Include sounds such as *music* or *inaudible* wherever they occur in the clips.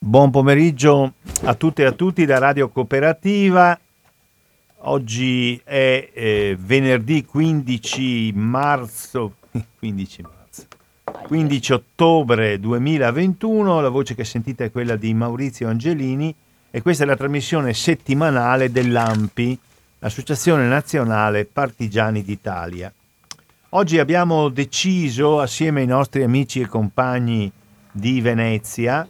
Buon pomeriggio a tutte e a tutti da Radio Cooperativa. Oggi è eh, venerdì 15 marzo, *laughs* 15 marzo, 15 ottobre 2021. La voce che sentite è quella di Maurizio Angelini e questa è la trasmissione settimanale dell'AMPI, l'Associazione Nazionale Partigiani d'Italia. Oggi abbiamo deciso, assieme ai nostri amici e compagni di Venezia,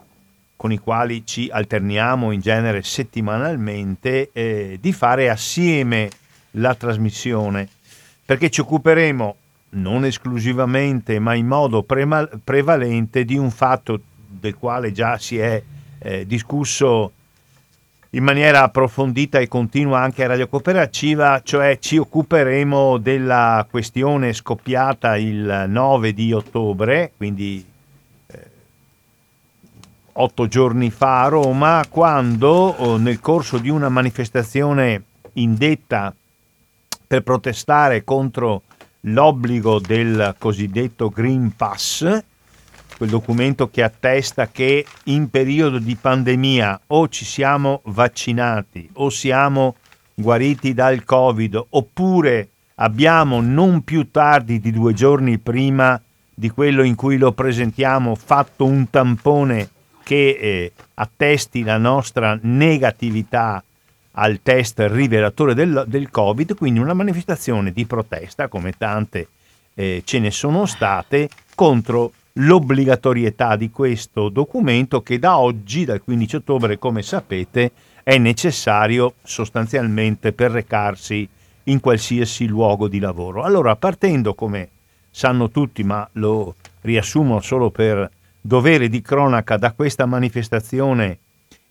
con i quali ci alterniamo in genere settimanalmente, eh, di fare assieme la trasmissione, perché ci occuperemo non esclusivamente, ma in modo prema- prevalente di un fatto del quale già si è eh, discusso in maniera approfondita e continua anche a Radio Cooperativa, cioè ci occuperemo della questione scoppiata il 9 di ottobre, quindi otto giorni fa a Roma, quando oh, nel corso di una manifestazione indetta per protestare contro l'obbligo del cosiddetto Green Pass, quel documento che attesta che in periodo di pandemia o ci siamo vaccinati o siamo guariti dal Covid oppure abbiamo non più tardi di due giorni prima di quello in cui lo presentiamo fatto un tampone che eh, attesti la nostra negatività al test rivelatore del, del, Covid, quindi una manifestazione di protesta, come tante eh, ce ne sono state, contro l'obbligatorietà di questo documento che da oggi, dal 15 ottobre, come sapete, è necessario sostanzialmente per recarsi in qualsiasi luogo di lavoro. Allora, partendo come sanno tutti, ma lo riassumo solo per dovere di cronaca da questa manifestazione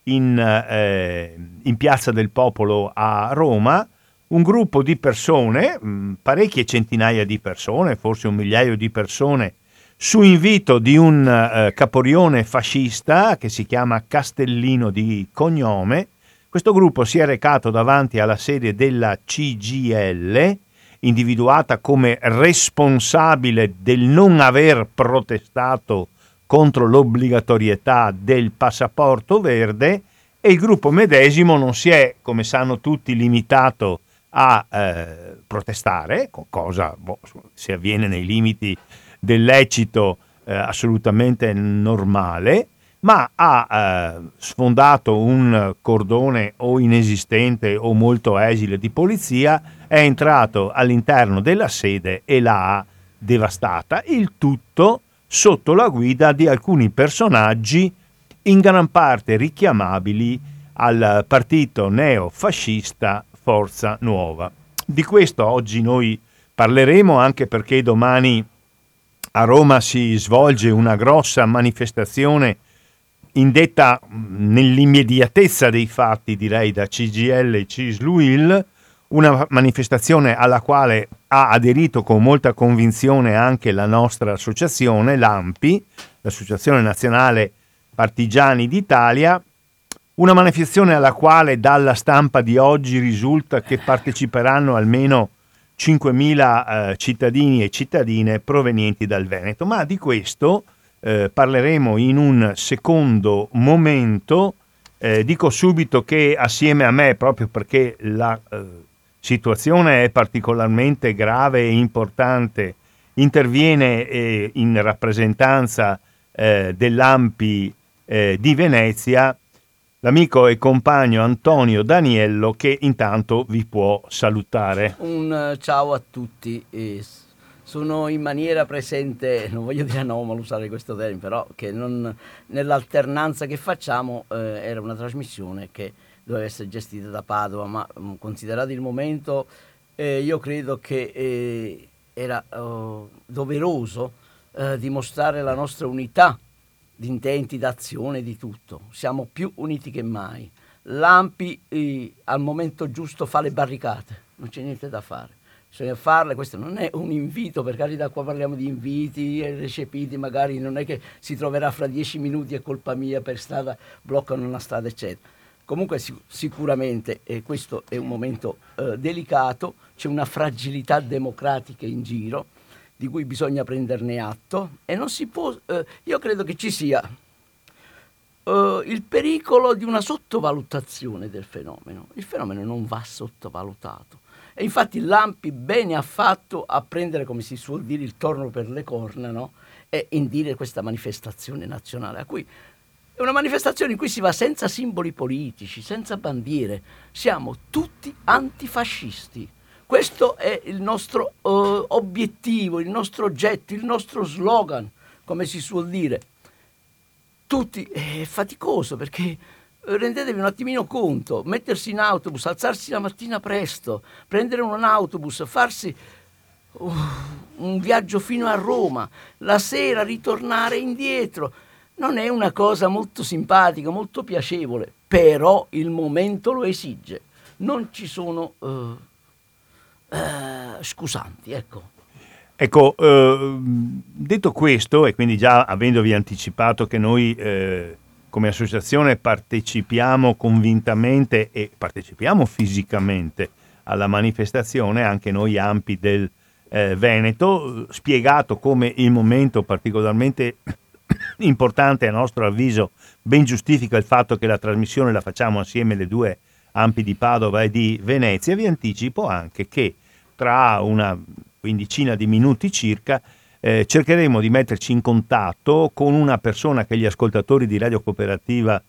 in, eh, in Piazza del Popolo a Roma, un gruppo di persone, parecchie centinaia di persone, forse un migliaio di persone, su invito di un eh, caporione fascista che si chiama Castellino di cognome, questo gruppo si è recato davanti alla sede della CGL, individuata come responsabile del non aver protestato contro l'obbligatorietà del passaporto verde e il gruppo medesimo non si è, come sanno tutti, limitato a eh, protestare, cosa boh, se avviene nei limiti del lecito eh, assolutamente normale, ma ha eh, sfondato un cordone o inesistente o molto esile di polizia, è entrato all'interno della sede e l'ha devastata, il tutto sotto la guida di alcuni personaggi in gran parte richiamabili al partito neofascista Forza Nuova. Di questo oggi noi parleremo anche perché domani a Roma si svolge una grossa manifestazione indetta nell'immediatezza dei fatti, direi, da CGL e Cisluil, una manifestazione alla quale ha aderito con molta convinzione anche la nostra associazione, l'AMPI, l'Associazione Nazionale Partigiani d'Italia, una manifestazione alla quale dalla stampa di oggi risulta che parteciperanno almeno 5.000 eh, cittadini e cittadine provenienti dal Veneto, ma di questo eh, parleremo in un secondo momento. Eh, dico subito che assieme a me, proprio perché la eh, situazione è particolarmente grave e importante, interviene eh, in rappresentanza eh, dell'AMPI di Venezia l'amico e compagno Antonio Daniello che intanto vi può salutare. Un uh, ciao a tutti. Eh, sono in maniera presente, *laughs* non voglio dire anomalo usare questo termine, però che non, nell'alternanza che facciamo eh, era una trasmissione che doveva essere gestita da Padova, ma um, considerato il momento eh, io credo che eh, era uh, doveroso dimostrare la nostra unità di intenti, d'azione, di tutto. Siamo più uniti che mai. L'AMPI eh, al momento giusto fa le barricate, non c'è niente da fare. Bisogna farle, questo non è un invito, per carità qua parliamo di inviti recepiti, magari non è che si troverà fra dieci minuti è colpa mia per strada, bloccano una strada, eccetera. Comunque sicuramente e questo è un momento eh, delicato, c'è una fragilità democratica in giro, di cui bisogna prenderne atto e non si può, eh, io credo che ci sia uh, il pericolo di una sottovalutazione del fenomeno. Il fenomeno non va sottovalutato. E infatti Lampi bene ha fatto a prendere, come si suol dire, il torno per le corna no? e indire questa manifestazione nazionale, a cui è una manifestazione in cui si va senza simboli politici, senza bandiere. Siamo tutti antifascisti. Questo è il nostro uh, obiettivo, il nostro oggetto, il nostro slogan, come si suol dire. Tutti è faticoso perché eh, rendetevi un attimino conto, mettersi in autobus, alzarsi la mattina presto, prendere un autobus, farsi uh, un viaggio fino a Roma, la sera ritornare indietro, non è una cosa molto simpatica, molto piacevole, però il momento lo esige. Non ci sono uh, eh, scusanti, ecco. Ecco, eh, detto questo, e quindi già avendovi anticipato che noi eh, come associazione partecipiamo convintamente e partecipiamo fisicamente alla manifestazione, anche noi ampi del eh, Veneto, spiegato come il momento particolarmente importante a nostro avviso ben giustifica il fatto che la trasmissione la facciamo assieme alle due ampi di Padova e di Venezia, vi anticipo anche che tra una quindicina di minuti circa eh, cercheremo di metterci in contatto con una persona che gli ascoltatori di Radio Cooperativa,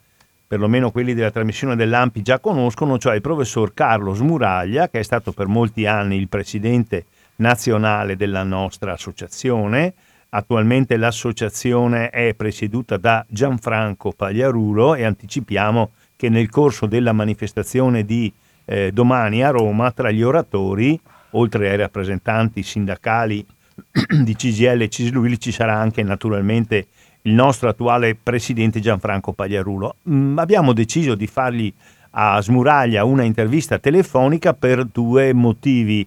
perlomeno quelli della trasmissione dell'AMPI, già conoscono, cioè il professor Carlo Smuraglia, che è stato per molti anni il presidente nazionale della nostra associazione. Attualmente l'associazione è presieduta da Gianfranco Pagliarulo e anticipiamo che nel corso della manifestazione di eh, domani a Roma tra gli oratori, oltre ai rappresentanti sindacali *clears throat* di CGL e Cisluili, ci sarà anche naturalmente il nostro attuale presidente Gianfranco Pagliarulo. Mm, abbiamo deciso di fargli a Smuraglia una intervista telefonica per due motivi.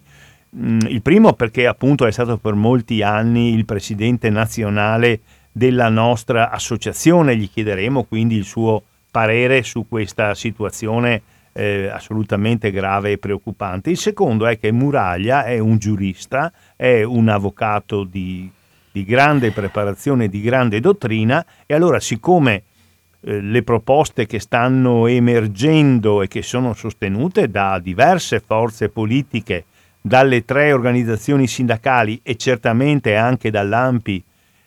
Mm, il primo perché appunto è stato per molti anni il presidente nazionale della nostra associazione, gli chiederemo quindi il suo parere su questa situazione eh, assolutamente grave e preoccupante. Il secondo è che Muraglia è un giurista, è un avvocato di, di grande preparazione, di grande dottrina e allora siccome eh, le proposte che stanno emergendo e che sono sostenute da diverse forze politiche, dalle tre organizzazioni sindacali e certamente anche dall'AMPI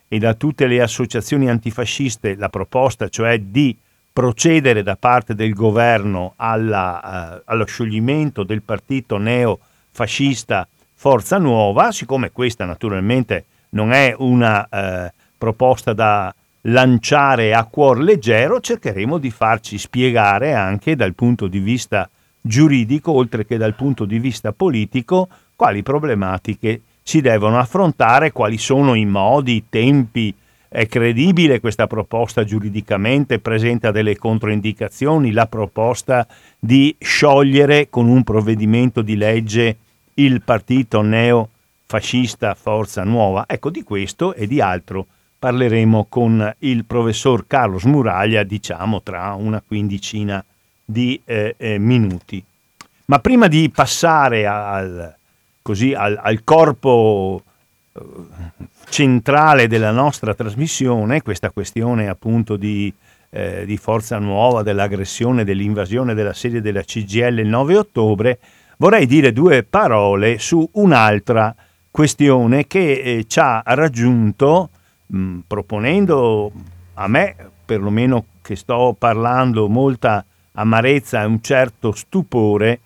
e da tutte le associazioni antifasciste, la proposta cioè di procedere da parte del governo alla, uh, allo scioglimento del partito neofascista Forza Nuova, siccome questa naturalmente non è una uh, proposta da lanciare a cuor leggero, cercheremo di farci spiegare anche dal punto di vista giuridico, oltre che dal punto di vista politico, quali problematiche si devono affrontare, quali sono i modi, i tempi, è credibile questa proposta giuridicamente? Presenta delle controindicazioni? La proposta di sciogliere con un provvedimento di legge il partito neofascista Forza Nuova? Ecco, di questo e di altro parleremo con il professor Carlo Smuraglia, diciamo tra una quindicina di eh, eh, minuti. Ma prima di passare al, così, al, al corpo eh, centrale della nostra trasmissione, questa questione appunto di, eh, di Forza Nuova, dell'aggressione, dell'invasione della sede della CGL il 9 ottobre, vorrei dire due parole su un'altra questione che eh, ci ha raggiunto mh, proponendo a me, perlomeno che sto parlando, molta amarezza e un certo stupore.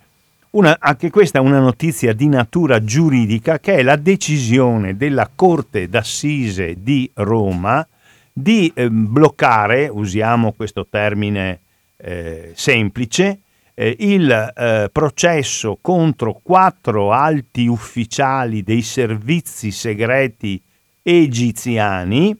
Una, anche questa è una notizia di natura giuridica che è la decisione della Corte d'Assise di Roma di eh, bloccare, usiamo questo termine eh, semplice, eh, il eh, processo contro quattro alti ufficiali dei servizi segreti egiziani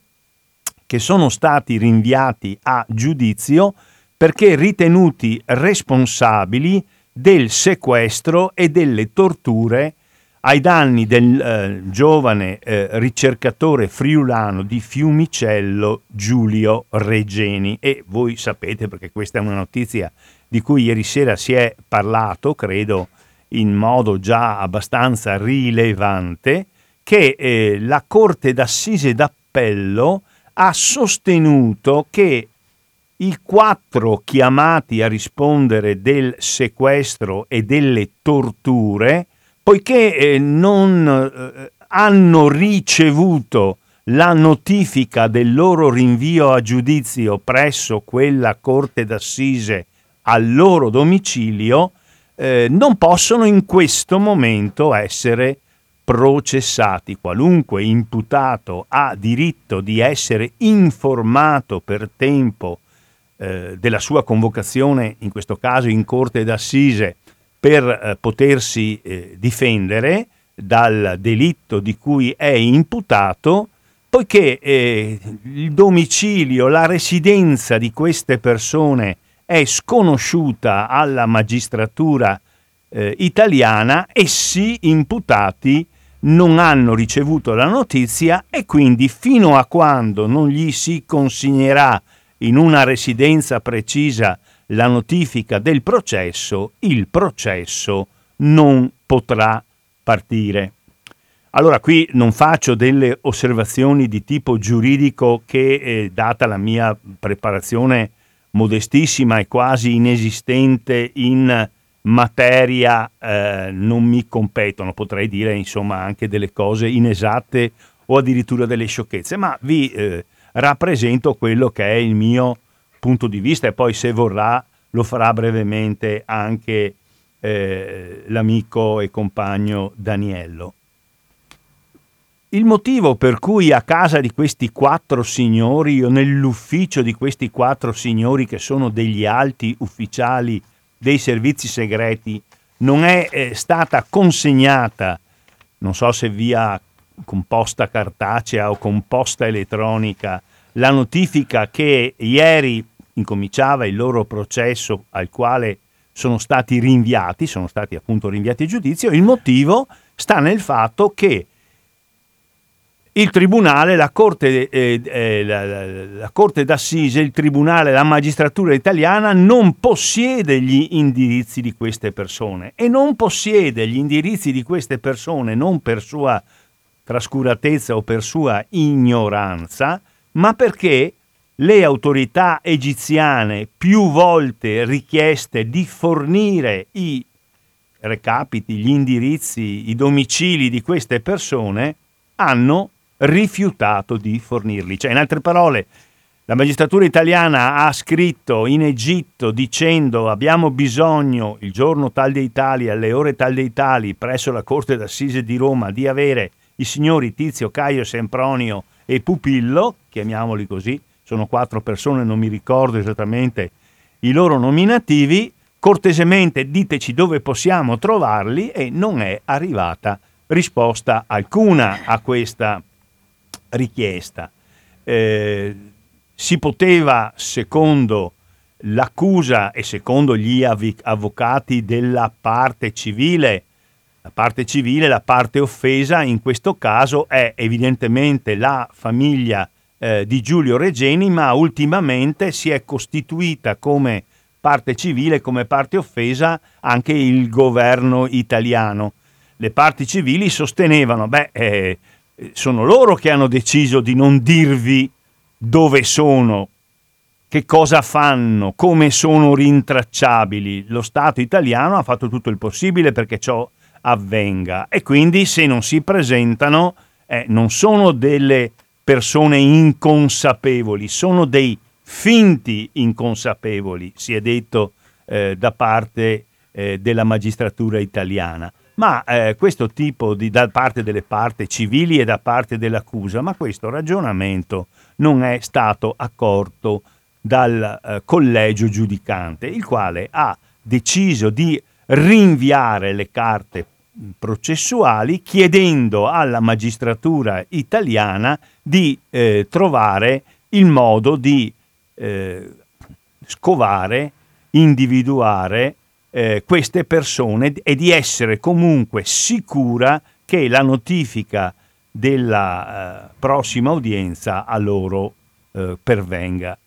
che sono stati rinviati a giudizio perché ritenuti responsabili del sequestro e delle torture ai danni del eh, giovane eh, ricercatore friulano di Fiumicello Giulio Regeni. E voi sapete perché questa è una notizia di cui ieri sera si è parlato, credo in modo già abbastanza rilevante, che eh, la Corte d'Assise d'Appello ha sostenuto che i quattro chiamati a rispondere del sequestro e delle torture, poiché eh, non eh, hanno ricevuto la notifica del loro rinvio a giudizio presso quella corte d'assise al loro domicilio, eh, non possono in questo momento essere processati. Qualunque imputato ha diritto di essere informato per tempo eh, della sua convocazione, in questo caso in corte d'assise, per eh, potersi eh, difendere dal delitto di cui è imputato, poiché eh, il domicilio, la residenza di queste persone è sconosciuta alla magistratura eh, italiana, essi imputati non hanno ricevuto la notizia e quindi fino a quando non gli si consegnerà in una residenza precisa la notifica del processo, il processo non potrà partire. Allora qui non faccio delle osservazioni di tipo giuridico che, eh, data la mia preparazione modestissima e quasi inesistente in materia, eh, non mi competono, potrei dire insomma anche delle cose inesatte o addirittura delle sciocchezze, ma vi eh, rappresento quello che è il mio punto di vista e poi se vorrà lo farà brevemente anche eh, l'amico e compagno Daniello. Il motivo per cui a casa di questi quattro signori o nell'ufficio di questi quattro signori che sono degli alti ufficiali dei servizi segreti non è eh, stata consegnata, non so se via composta cartacea o composta elettronica, la notifica che ieri incominciava il loro processo al quale sono stati rinviati, sono stati appunto rinviati a giudizio, il motivo sta nel fatto che il Tribunale, la Corte, eh, eh, la, la, la Corte d'Assise, il Tribunale, la magistratura italiana non possiede gli indirizzi di queste persone e non possiede gli indirizzi di queste persone non per sua trascuratezza o per sua ignoranza, ma perché le autorità egiziane più volte richieste di fornire i recapiti, gli indirizzi, i domicili di queste persone hanno rifiutato di fornirli. Cioè, in altre parole, la magistratura italiana ha scritto in Egitto dicendo abbiamo bisogno il giorno tal dei tali, alle ore tal dei tali, presso la Corte d'Assise di Roma, di avere i signori Tizio, Caio, Sempronio e Pupillo, chiamiamoli così, sono quattro persone, non mi ricordo esattamente i loro nominativi, cortesemente diteci dove possiamo trovarli e non è arrivata risposta alcuna a questa richiesta. Eh, si poteva, secondo l'accusa e secondo gli av- avvocati della parte civile, la parte civile, la parte offesa in questo caso è evidentemente la famiglia eh, di Giulio Regeni, ma ultimamente si è costituita come parte civile, come parte offesa anche il governo italiano. Le parti civili sostenevano, beh, eh, sono loro che hanno deciso di non dirvi dove sono, che cosa fanno, come sono rintracciabili. Lo Stato italiano ha fatto tutto il possibile perché ciò avvenga. E quindi se non si presentano eh, non sono delle persone inconsapevoli, sono dei finti inconsapevoli, si è detto eh, da parte eh, della magistratura italiana. Ma eh, questo tipo di da parte delle parti civili e da parte dell'accusa, ma questo ragionamento non è stato accorto dal eh, collegio giudicante, il quale ha deciso di rinviare le carte processuali chiedendo alla magistratura italiana di eh, trovare il modo di eh, scovare, individuare eh, queste persone e di essere comunque sicura che la notifica della eh, prossima udienza a loro eh, pervenga.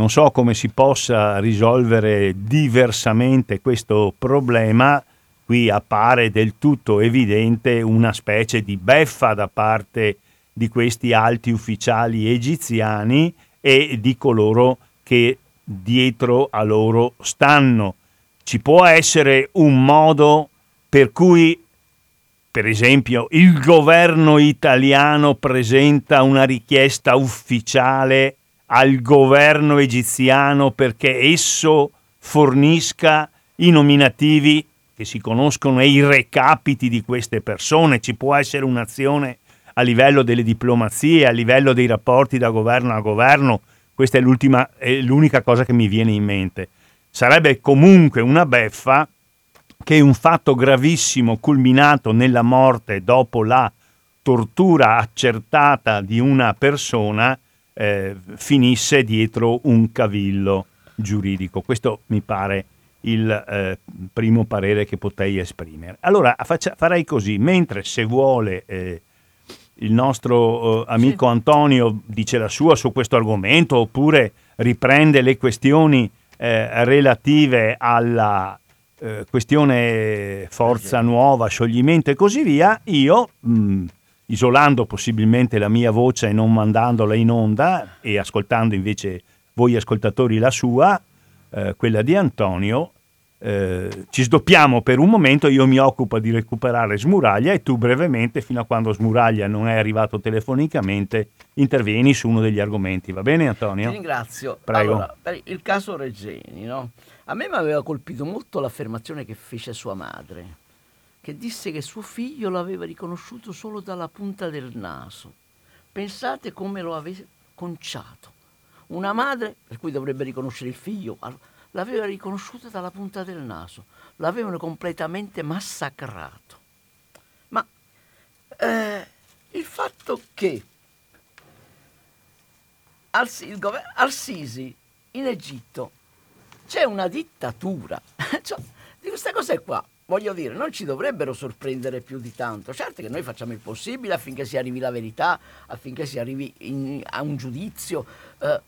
Non so come si possa risolvere diversamente questo problema, qui appare del tutto evidente una specie di beffa da parte di questi alti ufficiali egiziani e di coloro che dietro a loro stanno. Ci può essere un modo per cui, per esempio, il governo italiano presenta una richiesta ufficiale al governo egiziano perché esso fornisca i nominativi che si conoscono e i recapiti di queste persone. Ci può essere un'azione a livello delle diplomazie, a livello dei rapporti da governo a governo. Questa è, è l'unica cosa che mi viene in mente. Sarebbe comunque una beffa che un fatto gravissimo culminato nella morte dopo la tortura accertata di una persona eh, finisse dietro un cavillo giuridico. Questo mi pare il eh, primo parere che potei esprimere. Allora faccia, farei così, mentre se vuole eh, il nostro eh, amico sì. Antonio dice la sua su questo argomento oppure riprende le questioni eh, relative alla eh, questione forza nuova, scioglimento e così via, io, mh, isolando possibilmente la mia voce e non mandandola in onda e ascoltando invece voi ascoltatori la sua, eh, quella di Antonio, eh, ci sdoppiamo per un momento, io mi occupo di recuperare Smuraglia e tu brevemente, fino a quando Smuraglia non è arrivato telefonicamente, intervieni su uno degli argomenti. Va bene Antonio? Ti ringrazio. Prego. Allora, per il caso Regeni, no? a me mi aveva colpito molto l'affermazione che fece sua madre, che disse che suo figlio l'aveva riconosciuto solo dalla punta del naso. Pensate come lo aveva conciato. Una madre, per cui dovrebbe riconoscere il figlio, l'aveva riconosciuta dalla punta del naso, l'avevano completamente massacrato. Ma eh, il fatto che Al-Sisi in Egitto c'è una dittatura, *laughs* cioè, di queste cose qua, voglio dire, non ci dovrebbero sorprendere più di tanto. Certo che noi facciamo il possibile affinché si arrivi la verità, affinché si arrivi in, a un giudizio, eh,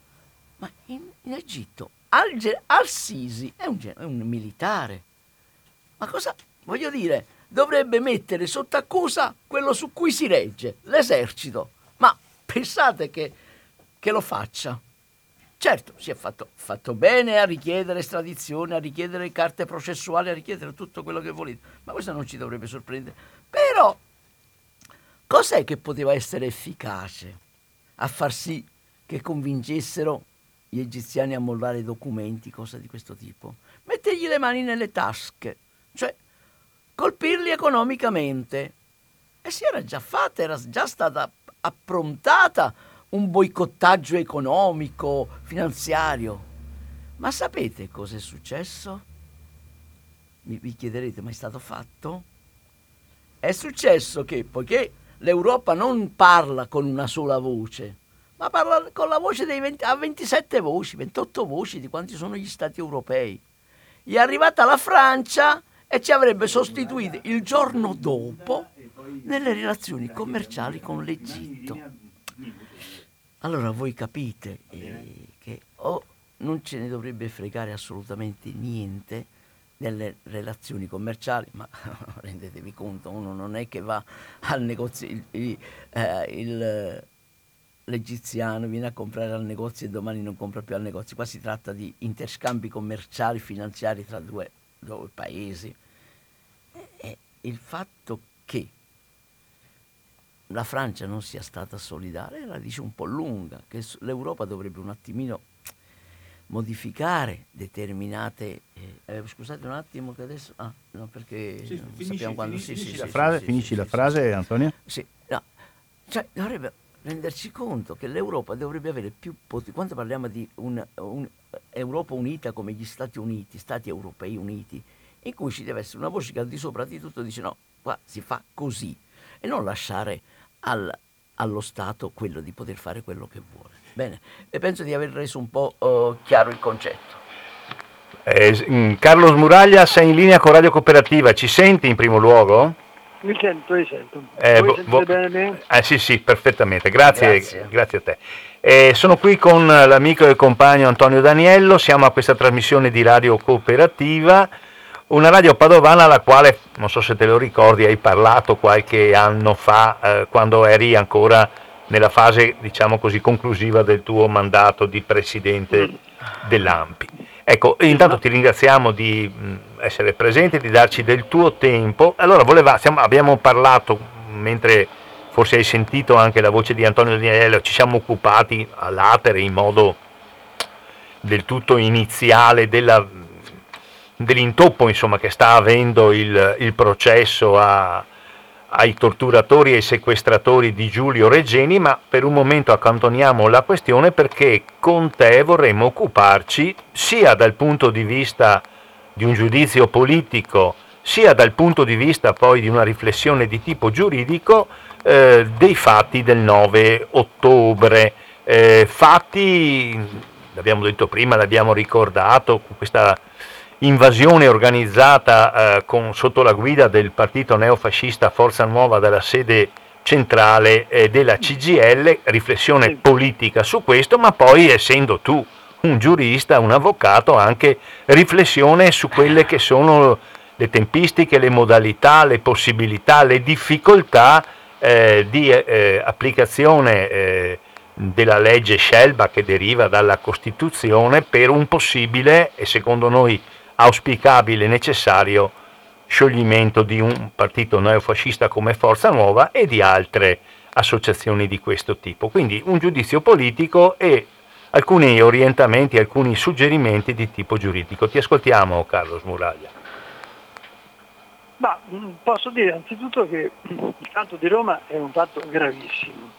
ma in, in Egitto Al-Sisi è un, è un militare. Ma cosa, voglio dire, dovrebbe mettere sotto accusa quello su cui si regge, l'esercito. Ma pensate che, che lo faccia? Certo, si è fatto, fatto, bene a richiedere estradizione, a richiedere carte processuali, a richiedere tutto quello che volete, ma questo non ci dovrebbe sorprendere. Però, cos'è che poteva essere efficace a far sì che convincessero gli egiziani a mollare documenti, cose di questo tipo. Mettegli le mani nelle tasche, cioè colpirli economicamente. E si era già fatta, era già stata approntata un boicottaggio economico, finanziario. Ma sapete cosa è successo? Mi, vi chiederete, ma è stato fatto? È successo che, poiché l'Europa non parla con una sola voce, ma parla con la voce dei 20, a 27 voci, 28 voci di quanti sono gli stati europei. È arrivata la Francia e ci avrebbe sostituiti il giorno dopo nelle relazioni commerciali con l'Egitto. Allora voi capite eh, che o non ce ne dovrebbe fregare assolutamente niente nelle relazioni commerciali, ma *laughs* rendetevi conto, uno non è che va al negozio, il, il, eh, il l'egiziano viene a comprare al negozio e domani non compra più al negozio. Qua si tratta di interscambi commerciali, finanziari tra due, due paesi. E il fatto che la Francia non sia stata solidale la dice un po' lunga, che l'Europa dovrebbe un attimino modificare determinate... Eh, eh, scusate un attimo che adesso... Ah, no, perché sì, finisci, sappiamo quando... Finisci, sì, finisci sì, la frase, sì, finisci la frase Antonio? Sì, no. Cioè, dovrebbe renderci conto che l'Europa dovrebbe avere più potere. Quando parliamo di un'Europa unita come gli Stati Uniti, Stati europei uniti, in cui ci deve essere una voce che al di sopra di tutto dice no, qua si fa così e non lasciare al, allo Stato quello di poter fare quello che vuole. Bene, e penso di aver reso un po' uh, chiaro il concetto. Eh, Carlo Smuraglia, sei in linea con Radio Cooperativa, ci senti in primo luogo? Mi sento, mi sento. Eh, vo- vo- eh, sì, sì, perfettamente. Grazie, grazie. grazie a te. Eh, sono qui con l'amico e compagno Antonio Daniello, siamo a questa trasmissione di Radio Cooperativa, una radio padovana alla quale, non so se te lo ricordi, hai parlato qualche anno fa, eh, quando eri ancora nella fase, diciamo così, conclusiva del tuo mandato di presidente dell'AMPI. Ecco, intanto ti ringraziamo di essere presente, di darci del tuo tempo. Allora, voleva, siamo, abbiamo parlato, mentre forse hai sentito anche la voce di Antonio Daniello, ci siamo occupati all'atere in modo del tutto iniziale della, dell'intoppo insomma, che sta avendo il, il processo a, ai torturatori e ai sequestratori di Giulio Reggeni, ma per un momento accantoniamo la questione perché con te vorremmo occuparci sia dal punto di vista di un giudizio politico, sia dal punto di vista poi di una riflessione di tipo giuridico eh, dei fatti del 9 ottobre. Eh, fatti, l'abbiamo detto prima, l'abbiamo ricordato, questa invasione organizzata eh, con, sotto la guida del partito neofascista Forza Nuova dalla sede centrale eh, della CGL, riflessione politica su questo, ma poi essendo tu un giurista, un avvocato, anche riflessione su quelle che sono le tempistiche, le modalità, le possibilità, le difficoltà eh, di eh, applicazione eh, della legge Scelba che deriva dalla Costituzione per un possibile e secondo noi auspicabile e necessario scioglimento di un partito neofascista come Forza Nuova e di altre associazioni di questo tipo. Quindi un giudizio politico e alcuni orientamenti, alcuni suggerimenti di tipo giuridico. Ti ascoltiamo Carlo Smuraglia. Ma mm, posso dire anzitutto che il fatto di Roma è un fatto gravissimo.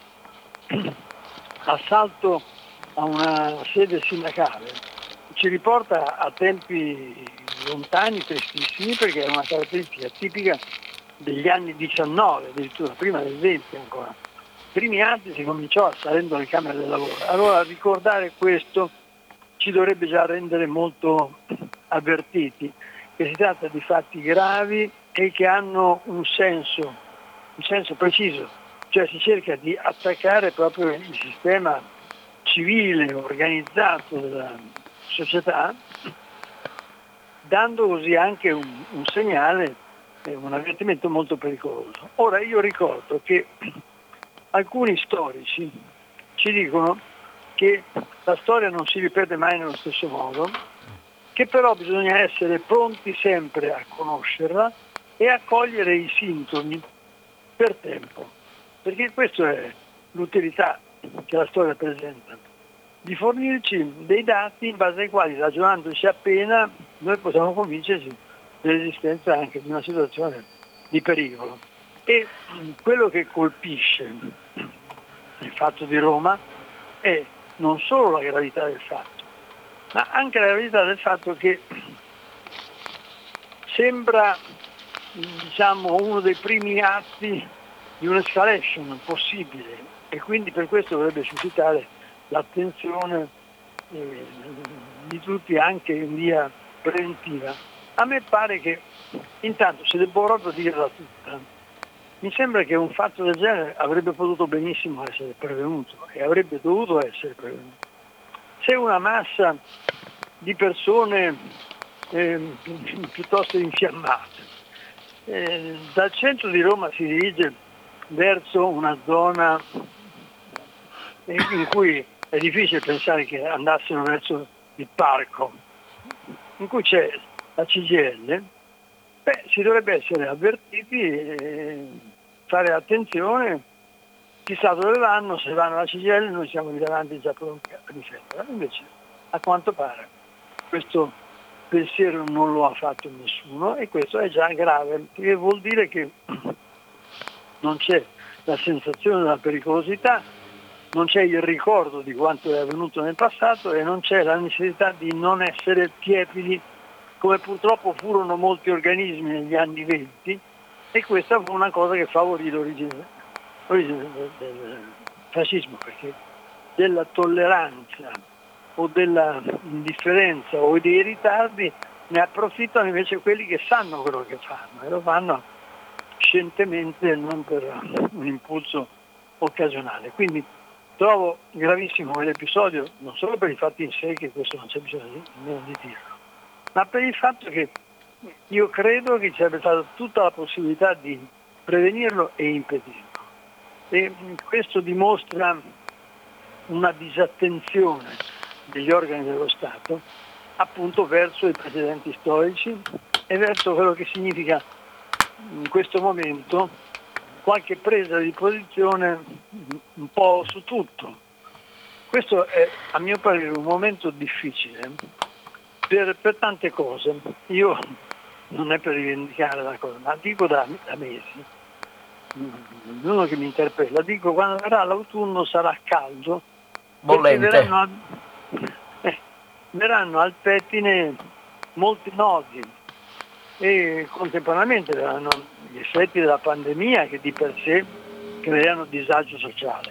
*clears throat* Assalto a una sede sindacale ci riporta a tempi lontani, tristissimi, perché è una caratteristica tipica degli anni 19, addirittura prima del 20 ancora. primi anni si cominciò salendo le Camere del Lavoro. Allora ricordare questo ci dovrebbe già rendere molto avvertiti che si tratta di fatti gravi e che hanno un senso, un senso preciso, cioè si cerca di attaccare proprio il sistema civile, organizzato della, società, dando così anche un, un segnale, un avvertimento molto pericoloso. Ora io ricordo che alcuni storici ci dicono che la storia non si ripete mai nello stesso modo, che però bisogna essere pronti sempre a conoscerla e a cogliere i sintomi per tempo, perché questa è l'utilità che la storia presenta di fornirci dei dati in base ai quali, ragionandoci appena, noi possiamo convincerci dell'esistenza anche di una situazione di pericolo. E quello che colpisce il fatto di Roma è non solo la gravità del fatto, ma anche la gravità del fatto che sembra diciamo, uno dei primi atti di un'escalation possibile e quindi per questo dovrebbe suscitare l'attenzione eh, di tutti anche in via preventiva. A me pare che, intanto se devo proprio dirla tutta, mi sembra che un fatto del genere avrebbe potuto benissimo essere prevenuto e avrebbe dovuto essere prevenuto. Se una massa di persone eh, piuttosto infiammate eh, dal centro di Roma si dirige verso una zona in cui è difficile pensare che andassero verso il parco in cui c'è la CGL, beh, si dovrebbe essere avvertiti e fare attenzione, chissà dove vanno, se vanno alla CGL noi siamo lì davanti già pronti a difendere. Invece a quanto pare questo pensiero non lo ha fatto nessuno e questo è già grave, perché vuol dire che *clears throat* non c'è la sensazione della pericolosità, non c'è il ricordo di quanto è avvenuto nel passato e non c'è la necessità di non essere tiepidi come purtroppo furono molti organismi negli anni venti e questa fu una cosa che favorì l'origine, l'origine del, del fascismo perché della tolleranza o dell'indifferenza o dei ritardi ne approfittano invece quelli che sanno quello che fanno e lo fanno scientemente non per un impulso occasionale. Quindi Trovo gravissimo quell'episodio, non solo per i fatti in sé, che questo non c'è bisogno nemmeno di dirlo, ma per il fatto che io credo che ci sarebbe stata tutta la possibilità di prevenirlo e impedirlo. e questo dimostra una disattenzione degli organi dello Stato appunto verso i precedenti storici e verso quello che significa in questo momento qualche presa di posizione un po' su tutto. Questo è a mio parere un momento difficile per, per tante cose. Io non è per rivendicare la cosa, ma dico da, da mesi, uno che mi interpella, dico quando verrà l'autunno sarà caldo, Bollente. Verranno, eh, verranno al pettine molti nodi e contemporaneamente verranno gli effetti della pandemia che di per sé creano disagio sociale.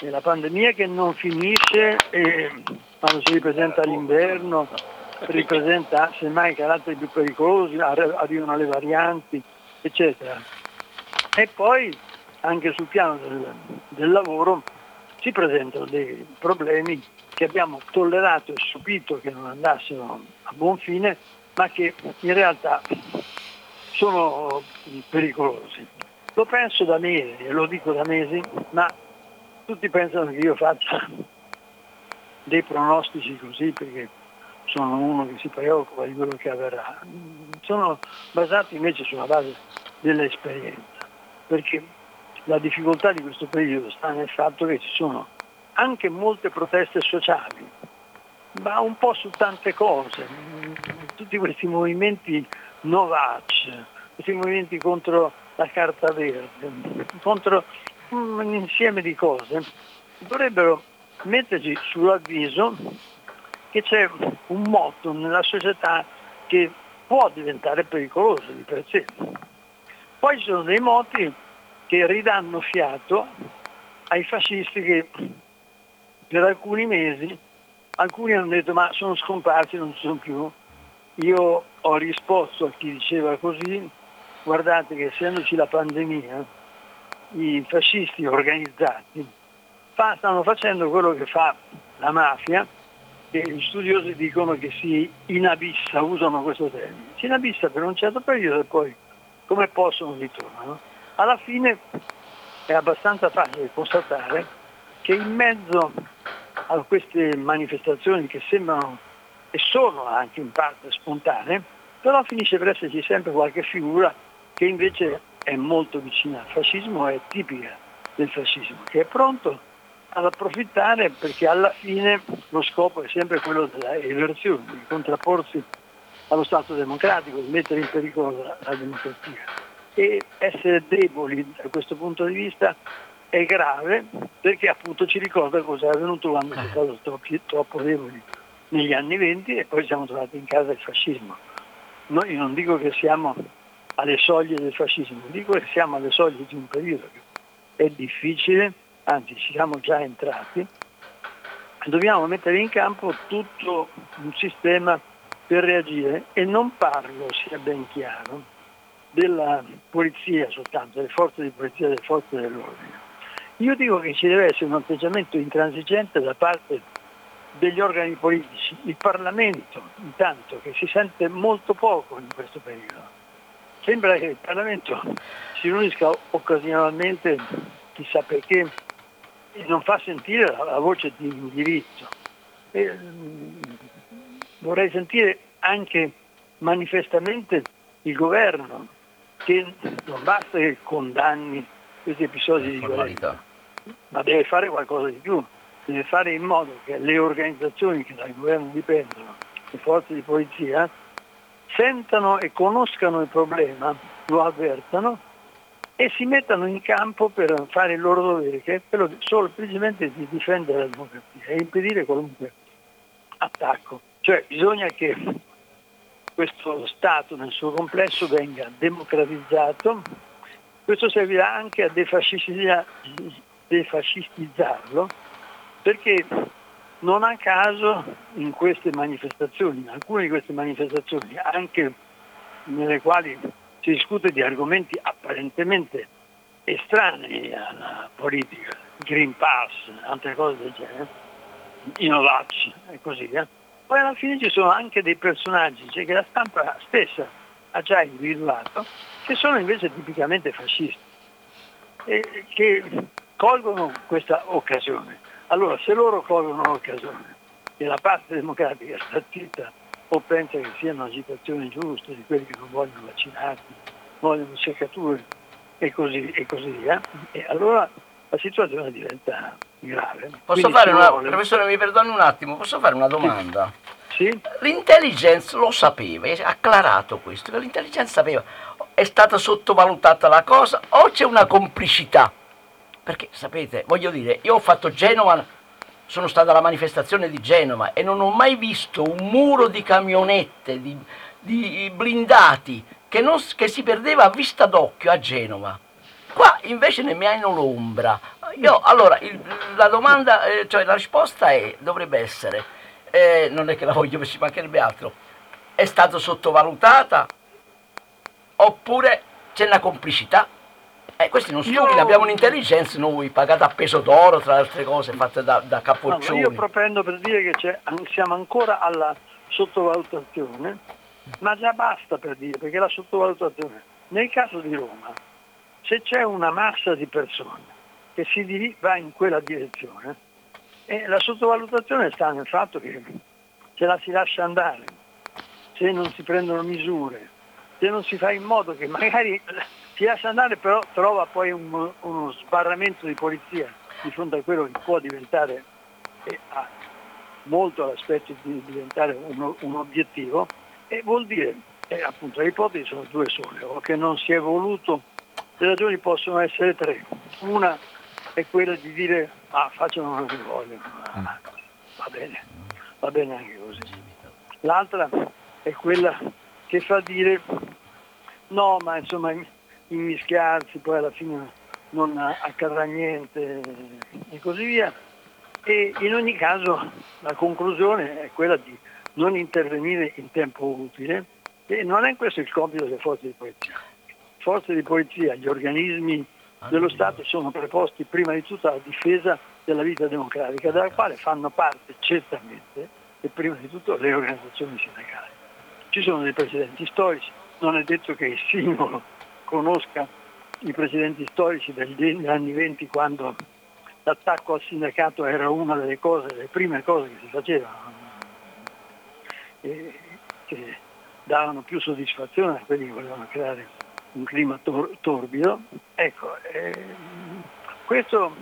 E la pandemia che non finisce quando si ripresenta l'inverno ripresenta semmai caratteri più pericolosi, arrivano le varianti, eccetera. E poi anche sul piano del, del lavoro si presentano dei problemi che abbiamo tollerato e subito che non andassero a buon fine, ma che in realtà sono pericolosi. Lo penso da mesi e lo dico da mesi, ma tutti pensano che io faccia *laughs* dei pronostici così perché sono uno che si preoccupa di quello che avverrà. Sono basati invece sulla base dell'esperienza, perché la difficoltà di questo periodo sta nel fatto che ci sono anche molte proteste sociali, ma un po' su tante cose, tutti questi movimenti Novac, questi movimenti contro la carta verde, contro un insieme di cose, dovrebbero metterci sull'avviso che c'è un motto nella società che può diventare pericoloso di per sé. Poi ci sono dei moti che ridanno fiato ai fascisti che per alcuni mesi alcuni hanno detto ma sono scomparsi, non ci sono più. Io ho risposto a chi diceva così, guardate che essendoci la pandemia, i fascisti organizzati fa, stanno facendo quello che fa la mafia, che gli studiosi dicono che si inabissa, usano questo termine, si inabissa per un certo periodo e poi come possono ritornano. Alla fine è abbastanza facile constatare che in mezzo a queste manifestazioni che sembrano e sono anche in parte spontanee, però finisce per esserci sempre qualche figura che invece è molto vicina al fascismo, è tipica del fascismo, che è pronto ad approfittare perché alla fine lo scopo è sempre quello della eversione, di contrapporsi allo Stato democratico, di mettere in pericolo la, la democrazia. E essere deboli da questo punto di vista è grave perché appunto ci ricorda cosa è avvenuto quando si è stato troppo, troppo deboli negli anni venti e poi siamo trovati in casa il fascismo. Noi non dico che siamo alle soglie del fascismo, dico che siamo alle soglie di un periodo che è difficile, anzi ci siamo già entrati, dobbiamo mettere in campo tutto un sistema per reagire e non parlo, sia ben chiaro, della polizia soltanto, delle forze di polizia, delle forze dell'ordine. Io dico che ci deve essere un atteggiamento intransigente da parte degli organi politici, il Parlamento intanto che si sente molto poco in questo periodo. Sembra che il Parlamento si riunisca occasionalmente, chissà perché, e non fa sentire la, la voce di indirizzo. E, mh, vorrei sentire anche manifestamente il governo che non basta che condanni questi episodi di violenza, ma deve fare qualcosa di più, deve fare in modo che le organizzazioni che dal governo dipendono, le forze di polizia, sentano e conoscano il problema, lo avvertano e si mettano in campo per fare il loro dovere, che è quello solo semplicemente di difendere la democrazia e impedire qualunque attacco. Cioè bisogna che questo Stato nel suo complesso venga democratizzato, questo servirà anche a defascistizzarlo perché non a caso in queste manifestazioni, in alcune di queste manifestazioni, anche nelle quali si discute di argomenti apparentemente estranei alla politica, Green Pass, altre cose del genere, i Novac e così via, poi alla fine ci sono anche dei personaggi cioè che la stampa stessa ha già individuato, che sono invece tipicamente fascisti e che colgono questa occasione. Allora, se loro colgono l'occasione e la parte democratica sta zitta o pensa che siano agitazioni giuste di quelli che non vogliono vaccinarsi, vogliono cercature e così, e così via, e allora la situazione diventa grave. Posso fare una, vuole- professore mi perdoni un attimo, posso fare una domanda? Sì? L'intelligence lo sapeva, è acclarato questo, che l'intelligence sapeva, è stata sottovalutata la cosa o c'è una complicità? Perché sapete, voglio dire, io ho fatto Genova, sono stato alla manifestazione di Genova e non ho mai visto un muro di camionette, di, di blindati, che, non che si perdeva a vista d'occhio a Genova. Qua invece ne mi hanno l'ombra. Io, allora, il- la domanda, eh, cioè la risposta è, dovrebbe essere, eh, non è che la voglio, ci mancherebbe altro, è stata sottovalutata oppure c'è una complicità? Eh, questi non Io- stupidi, abbiamo un'intelligenza noi, pagata a peso d'oro, tra le altre cose, fatta da, da No, capoccioni. io propendo per dire che siamo ancora alla sottovalutazione, ma già basta per dire, perché la sottovalutazione, nel caso di Roma, se c'è una massa di persone che si va in quella direzione, eh, la sottovalutazione sta nel fatto che se la si lascia andare, se non si prendono misure, se non si fa in modo che magari si lascia andare però trova poi un- uno sbarramento di polizia di fronte a quello che può diventare e ha molto l'aspetto di diventare un, un obiettivo e vuol dire, eh, appunto le ipotesi sono due sole, o che non si è voluto, le ragioni possono essere tre, una è quella di dire ah facciano quello che vogliono, Ah, va bene, va bene anche così. L'altra è quella che fa dire no, ma insomma immischiarsi, poi alla fine non accadrà niente e così via. E in ogni caso la conclusione è quella di non intervenire in tempo utile e non è questo il compito delle forze di polizia. Forze di polizia, gli organismi dello Stato sono preposti prima di tutto alla difesa della vita democratica, della quale fanno parte certamente e prima di tutto le organizzazioni sindacali. Ci sono dei precedenti storici, non è detto che il singolo conosca i precedenti storici degli anni 20 quando l'attacco al sindacato era una delle cose, le prime cose che si facevano, che davano più soddisfazione a quelli che volevano creare un clima tor- torbido. Ecco, ehm, questo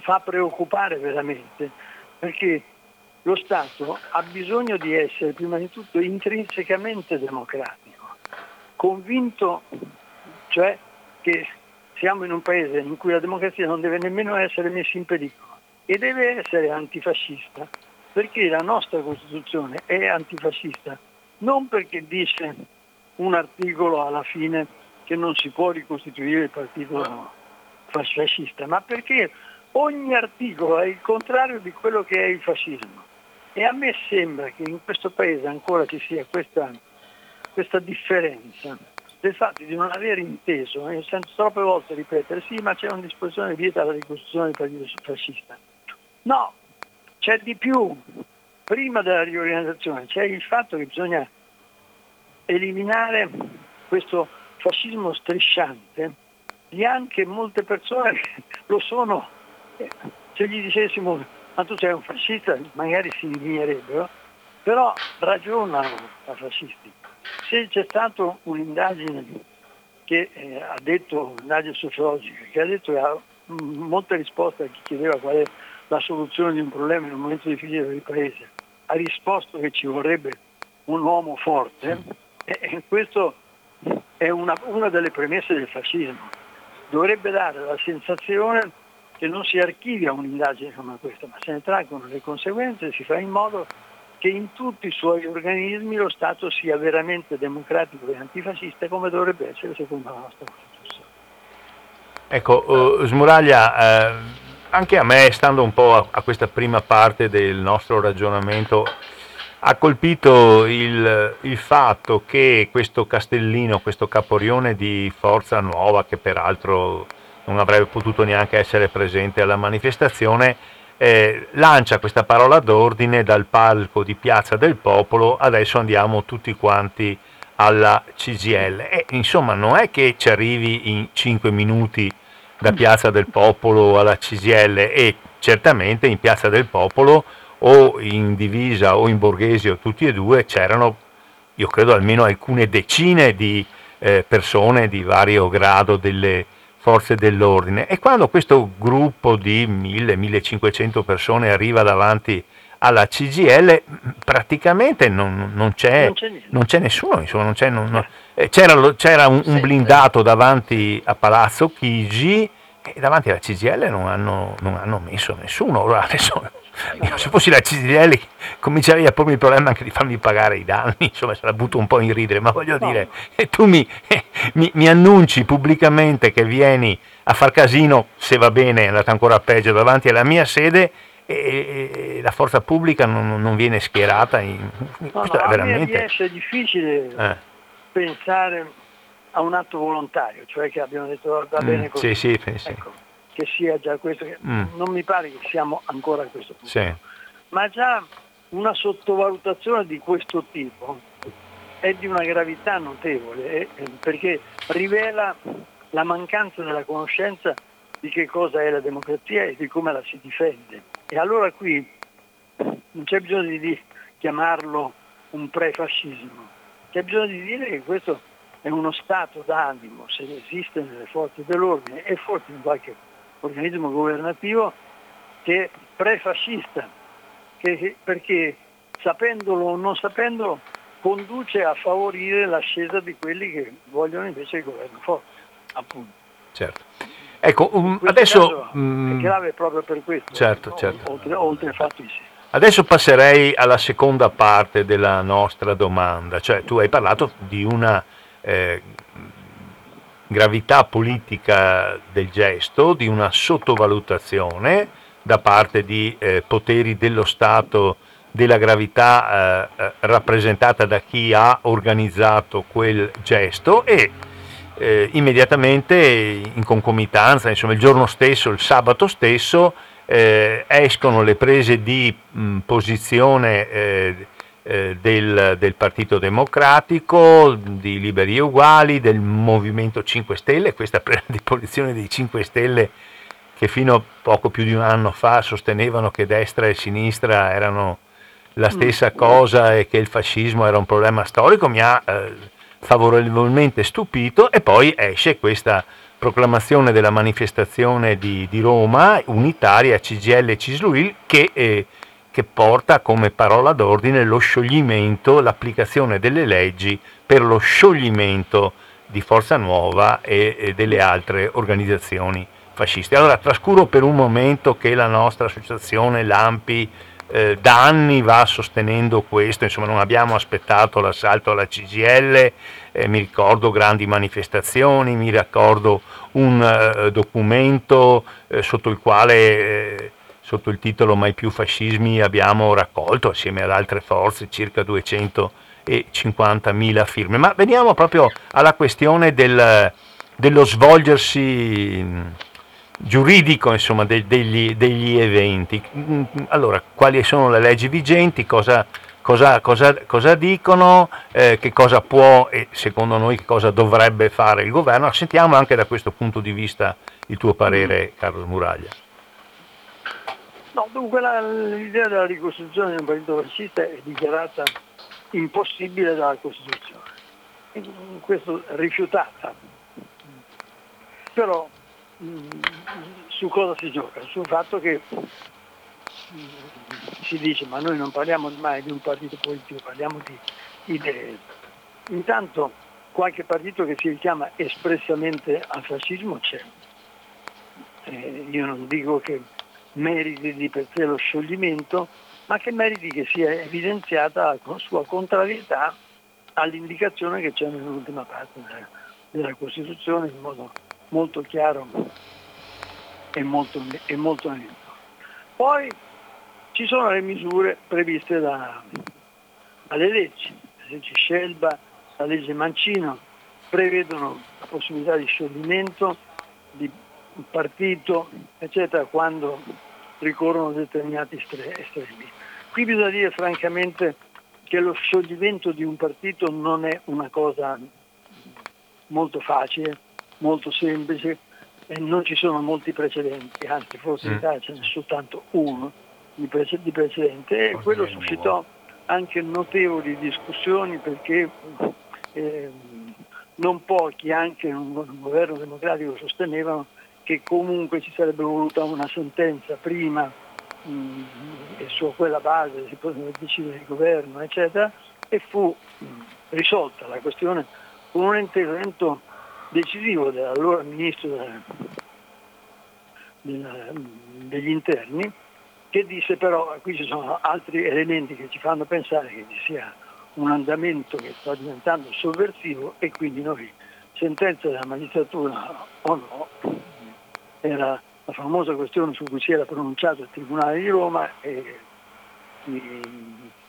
fa preoccupare veramente perché lo Stato ha bisogno di essere prima di tutto intrinsecamente democratico, convinto cioè che siamo in un paese in cui la democrazia non deve nemmeno essere messa in pericolo e deve essere antifascista, perché la nostra Costituzione è antifascista, non perché dice un articolo alla fine che non si può ricostituire il partito fascista, ma perché ogni articolo è il contrario di quello che è il fascismo. E a me sembra che in questo paese ancora ci sia questa, questa differenza del fatto di non aver inteso, io sento troppe volte ripetere, sì ma c'è una disposizione che vieta la ricostruzione del partito fascista. No, c'è di più. Prima della riorganizzazione c'è il fatto che bisogna eliminare questo fascismo strisciante di anche molte persone che *laughs* lo sono. Eh, Se gli dicessimo ma tu sei un fascista magari si indignerebbero, però ragionano da fascisti. Se c'è stata un'indagine che eh, ha detto, un'indagine sociologica, che ha detto che ha mm, molte risposte a chi chiedeva qual è la soluzione di un problema in un momento difficile il Paese, ha risposto che ci vorrebbe un uomo forte, e, e questo è una, una delle premesse del fascismo. Dovrebbe dare la sensazione che non si archivia un'indagine come questa, ma se ne traggono le conseguenze e si fa in modo che in tutti i suoi organismi lo Stato sia veramente democratico e antifascista come dovrebbe essere secondo la nostra Costituzione. Ecco, eh, Smuraglia, eh, anche a me, stando un po' a, a questa prima parte del nostro ragionamento, ha colpito il, il fatto che questo Castellino, questo Caporione di Forza Nuova, che peraltro non avrebbe potuto neanche essere presente alla manifestazione, eh, lancia questa parola d'ordine dal palco di Piazza del Popolo, adesso andiamo tutti quanti alla CGL. E insomma non è che ci arrivi in 5 minuti da Piazza del Popolo alla CGL e certamente in Piazza del Popolo o in divisa o in borghese o tutti e due c'erano, io credo almeno alcune decine di eh, persone di vario grado delle forze dell'ordine. E quando questo gruppo di 1000-1500 persone arriva davanti alla CGL praticamente non, non, c'è, non, c'è, non c'è, nessuno, insomma, c'è, non, eh, c'era, c'era, un, un blindato davanti a Palazzo Chigi e davanti alla CGL non hanno, hanno messo nessuno. Allora, adesso, io, se fossi la CGL comincerei a pormi il problema anche di farmi pagare i danni, insomma se la butto un po' in ridere, ma voglio no. dire, tu mi, mi, mi, annunci pubblicamente che vieni a far casino, se va bene è andata ancora peggio, davanti alla mia sede e, e la forza pubblica non, non viene schierata. In, no, questo no, è veramente... è difficile eh. pensare a un atto volontario, cioè che abbiamo detto va mm, bene così. Sì, sì, sì. Ecco, che sia già questo, mm. non mi pare che siamo ancora a questo punto. Sì. Ma già una sottovalutazione di questo tipo è di una gravità notevole, eh, perché rivela la mancanza della conoscenza di che cosa è la democrazia e di come la si difende. E allora qui non c'è bisogno di chiamarlo un prefascismo, c'è bisogno di dire che questo è uno stato d'animo, se esiste nelle forze dell'ordine e forse in qualche organismo governativo, che è prefascista, che, perché sapendolo o non sapendolo conduce a favorire l'ascesa di quelli che vogliono invece il governo forte, appunto. Certo. Ecco, um, adesso... È mm, grave proprio per questo, certo, no? certo. Oltre, oltre al fatto in sé. Adesso passerei alla seconda parte della nostra domanda, cioè tu hai parlato di una eh, gravità politica del gesto, di una sottovalutazione da parte di eh, poteri dello Stato della gravità eh, eh rappresentata da chi ha organizzato quel gesto e eh, immediatamente in concomitanza, insomma il giorno stesso, il sabato stesso, eh, escono le prese di mh, posizione eh, del, del, Partito Democratico, di Liberi e Uguali, del Movimento 5 Stelle, questa *laughs* presa di posizione dei 5 Stelle che fino a poco più di un anno fa sostenevano che destra e sinistra erano la stessa cosa e che il fascismo era un problema storico, mi ha eh, favorevolmente stupito. E poi esce questa proclamazione della manifestazione di, di Roma unitaria CGL e Cisluil che eh, che porta come parola d'ordine lo scioglimento, l'applicazione delle leggi per lo scioglimento di Forza Nuova e, e delle altre organizzazioni fasciste. Allora trascuro per un momento che la nostra associazione, l'AMPI, eh, da anni va sostenendo questo, insomma non abbiamo aspettato l'assalto alla CGL, eh, mi ricordo grandi manifestazioni, mi ricordo un eh, documento eh, sotto il quale eh, sotto il titolo Mai più fascismi abbiamo raccolto assieme ad altre forze circa 250.000 firme. Ma veniamo proprio alla questione del, dello svolgersi giuridico insomma, de, degli, degli, eventi. Allora, quali sono le leggi vigenti, cosa, cosa, cosa, cosa dicono, eh, che cosa può e secondo noi che cosa dovrebbe fare il governo. Sentiamo anche da questo punto di vista il tuo parere, Carlo Muraglia. No, dunque la, l'idea della ricostruzione di un partito fascista è dichiarata impossibile dalla Costituzione, questo rifiutata. Però mm, su cosa si gioca? Sul fatto che mm, si dice ma noi non parliamo mai di un partito politico, parliamo di idee. Intanto qualche partito che si richiama espressamente al fascismo c'è. Eh, io non dico che meriti di per sé lo scioglimento, ma che meriti che sia evidenziata la sua contrarietà all'indicazione che c'è nell'ultima parte della, della Costituzione in modo molto chiaro e molto, e molto netto. Poi ci sono le misure previste da, dalle leggi, la legge Scelba, la legge Mancino, prevedono la possibilità di scioglimento, di partito, eccetera, quando ricorrono determinati estremi. Qui bisogna dire francamente che lo scioglimento di un partito non è una cosa molto facile, molto semplice, e non ci sono molti precedenti, anzi forse in mm. Italia ce n'è soltanto uno di, precedente e quello suscitò anche notevoli discussioni perché eh, non pochi anche in un governo democratico sostenevano che comunque ci sarebbe voluta una sentenza prima mh, mm, e su quella base si poteva decidere il governo, eccetera, e fu mh, risolta la questione con un intervento decisivo dell'allora ministro della, della, degli interni che disse però, qui ci sono altri elementi che ci fanno pensare che ci sia un andamento che sta diventando sovversivo e quindi noi, sentenza della magistratura o no, era la famosa questione su cui si era pronunciato il Tribunale di Roma e i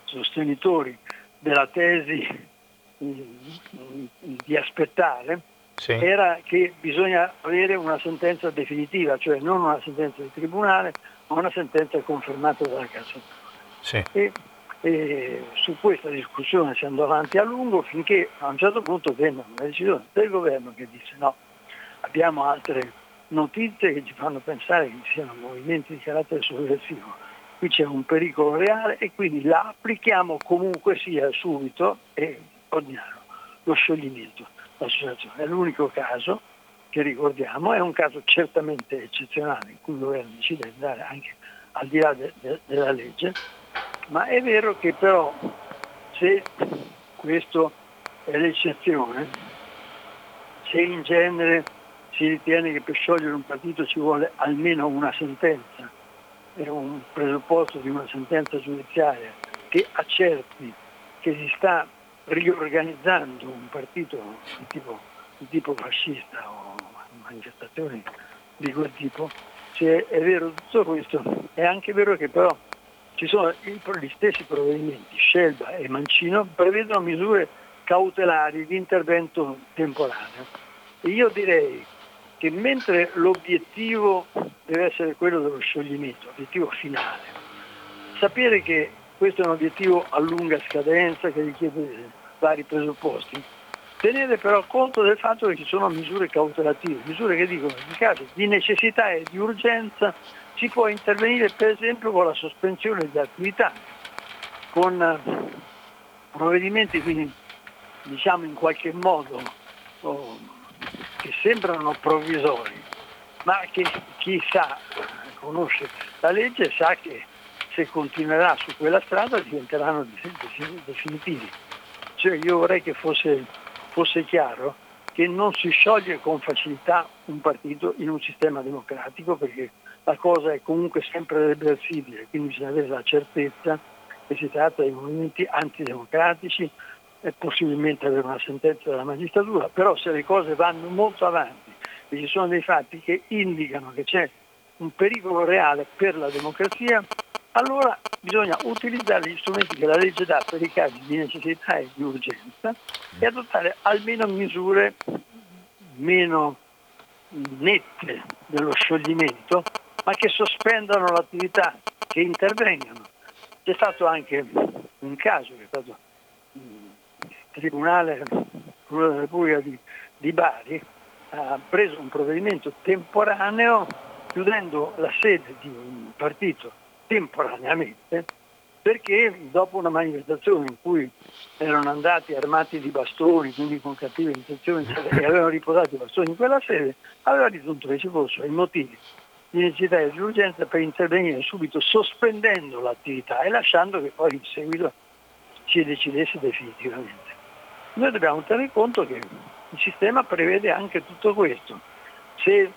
sostenitori della tesi di aspettare sì. era che bisogna avere una sentenza definitiva, cioè non una sentenza di tribunale, ma una sentenza confermata dalla Cassazione. Sì. E, e su questa discussione si andò avanti a lungo finché a un certo punto venne una decisione del governo che disse no, abbiamo altre notizie che ci fanno pensare che ci siano movimenti di carattere sovversivo. Qui c'è un pericolo reale e quindi la applichiamo comunque sia subito e ordinario lo scioglimento dell'associazione. È l'unico caso che ricordiamo, è un caso certamente eccezionale in cui il governo decide di andare anche al di là de- de- della legge, ma è vero che però se questo è l'eccezione, se in genere si ritiene che per sciogliere un partito ci vuole almeno una sentenza, è un presupposto di una sentenza giudiziaria che accerti che si sta riorganizzando un partito di tipo, di tipo fascista o manifestazioni di quel tipo, se è vero tutto questo, è anche vero che però ci sono gli stessi provvedimenti, Scelba e Mancino, prevedono misure cautelari di intervento temporaneo. E io direi che mentre l'obiettivo deve essere quello dello scioglimento, l'obiettivo finale, sapere che questo è un obiettivo a lunga scadenza che richiede vari presupposti, tenere però conto del fatto che ci sono misure cautelative, misure che dicono che in caso di necessità e di urgenza si può intervenire per esempio con la sospensione di attività, con eh, provvedimenti quindi diciamo in qualche modo oh, che sembrano provvisori, ma che chi sa, conosce la legge sa che se continuerà su quella strada diventeranno definitivi. Cioè io vorrei che fosse, fosse chiaro che non si scioglie con facilità un partito in un sistema democratico perché la cosa è comunque sempre reversibile, quindi bisogna avere la certezza che si tratta di movimenti antidemocratici e possibilmente avere una sentenza della magistratura, però se le cose vanno molto avanti e ci sono dei fatti che indicano che c'è un pericolo reale per la democrazia, allora bisogna utilizzare gli strumenti che la legge dà per i casi di necessità e di urgenza e adottare almeno misure meno nette dello scioglimento, ma che sospendano l'attività, che intervengano. C'è stato anche un caso che è stato Tribunale della Repubblica di, di Bari ha preso un provvedimento temporaneo chiudendo la sede di un partito temporaneamente perché dopo una manifestazione in cui erano andati armati di bastoni, quindi con cattive intenzioni, e *laughs* avevano riposato i bastoni in quella sede, aveva ritenuto che ci fossero i motivi di necessità e di urgenza per intervenire subito sospendendo l'attività e lasciando che poi in seguito si decidesse definitivamente. Noi dobbiamo tenere conto che il sistema prevede anche tutto questo. Se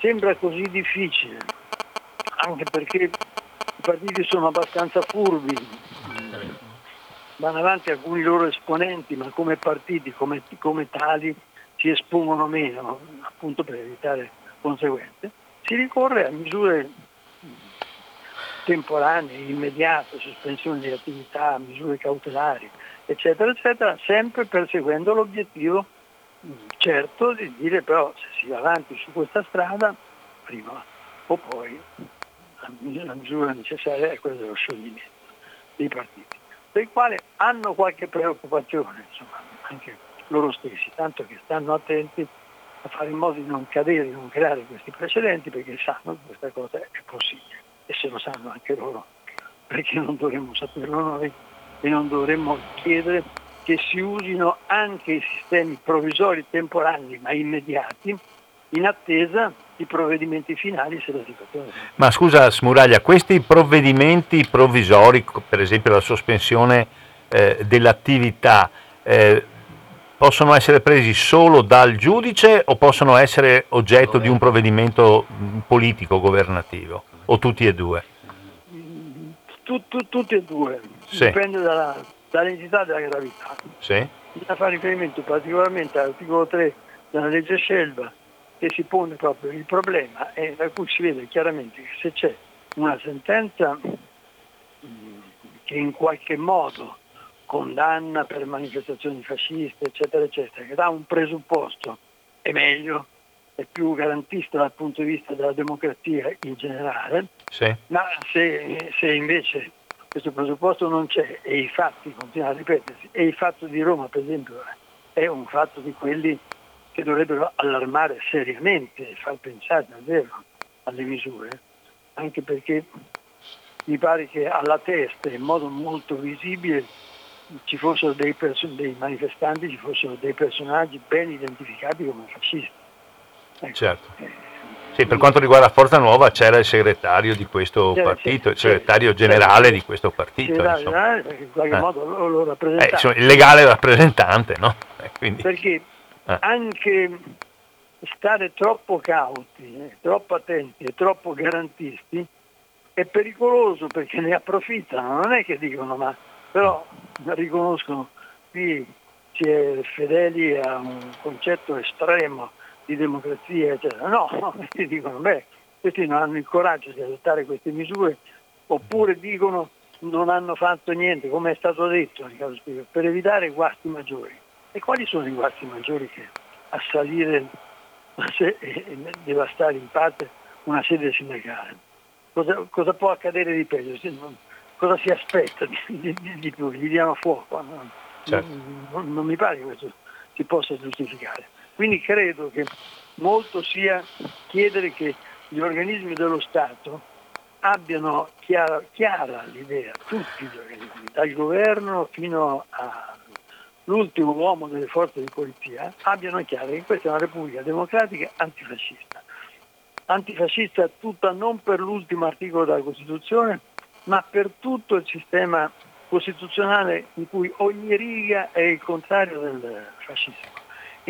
sembra così difficile, anche perché i partiti sono abbastanza furbi, vanno avanti alcuni loro esponenti, ma come partiti, come, come tali, si espongono meno, appunto per evitare conseguenze, si ricorre a misure temporanee, immediate, sospensione di attività, misure cautelari, eccetera, eccetera, sempre perseguendo l'obiettivo certo di dire però se si va avanti su questa strada, prima o poi la misura necessaria è quella dello scioglimento dei partiti, dei quali hanno qualche preoccupazione, insomma, anche loro stessi, tanto che stanno attenti a fare in modo di non cadere, di non creare questi precedenti perché sanno che questa cosa è possibile e se lo sanno anche loro perché non dovremmo saperlo noi e non dovremmo chiedere che si usino anche i sistemi provvisori temporanei ma immediati in attesa di provvedimenti finali se la situazione. Ma scusa Smuraglia, questi provvedimenti provvisori, per esempio la sospensione eh, dell'attività, eh, possono essere presi solo dal giudice o possono essere oggetto di un provvedimento politico governativo o tutti e due? Tu, tu, tutti e due, sì. dipende dalla, dall'entità della gravità. Sì. Bisogna fare riferimento particolarmente all'articolo 3 della legge Scelba che si pone proprio il problema e da cui si vede chiaramente che se c'è una sentenza che in qualche modo condanna per manifestazioni fasciste, eccetera, eccetera, che dà un presupposto, è meglio, è più garantista dal punto di vista della democrazia in generale, sì. ma se, se, invece questo presupposto non c'è e i fatti continuano a ripetersi, e il fatto di Roma per esempio è un fatto di quelli che dovrebbero allarmare seriamente e far pensare davvero alle misure, anche perché mi pare che alla testa in modo molto visibile ci fossero dei, perso- dei manifestanti, ci fossero dei personaggi ben identificati come fascisti. Ecco. Certo. Sì, per quanto riguarda Forza Nuova c'era il segretario di questo c'era, partito, il segretario generale di questo partito. Generale, perché in qualche eh. modo lo, lo rappresentava. Eh, insomma, il legale rappresentante, no? Eh. Perché eh. anche stare troppo cauti, eh, troppo attenti e troppo garantisti è pericoloso perché ne approfittano, non è che dicono ma però riconoscono qui si è fedeli a un concetto estremo di democrazia, eccetera. No, *laughs* questi dicono, beh, questi non hanno il coraggio di adottare queste misure, oppure dicono non hanno fatto niente, come è stato detto per evitare guasti maggiori. E quali sono i guasti maggiori che assalire *laughs* e devastare in parte una sede sindacale? Cosa, cosa può accadere di peggio? cosa si aspetta di, di, di più? Gli diamo fuoco? No? Certo. Non, non, mi pare che questo si possa giustificare. Quindi credo che molto sia chiedere che gli organismi dello Stato abbiano chiara, chiara l'idea, tutti gli organismi, dal governo fino all'ultimo uomo delle forze di polizia, abbiano chiaro che questa è una Repubblica democratica antifascista. Antifascista tutta non per l'ultimo articolo della Costituzione, ma per tutto il sistema costituzionale in cui ogni riga è il contrario del fascismo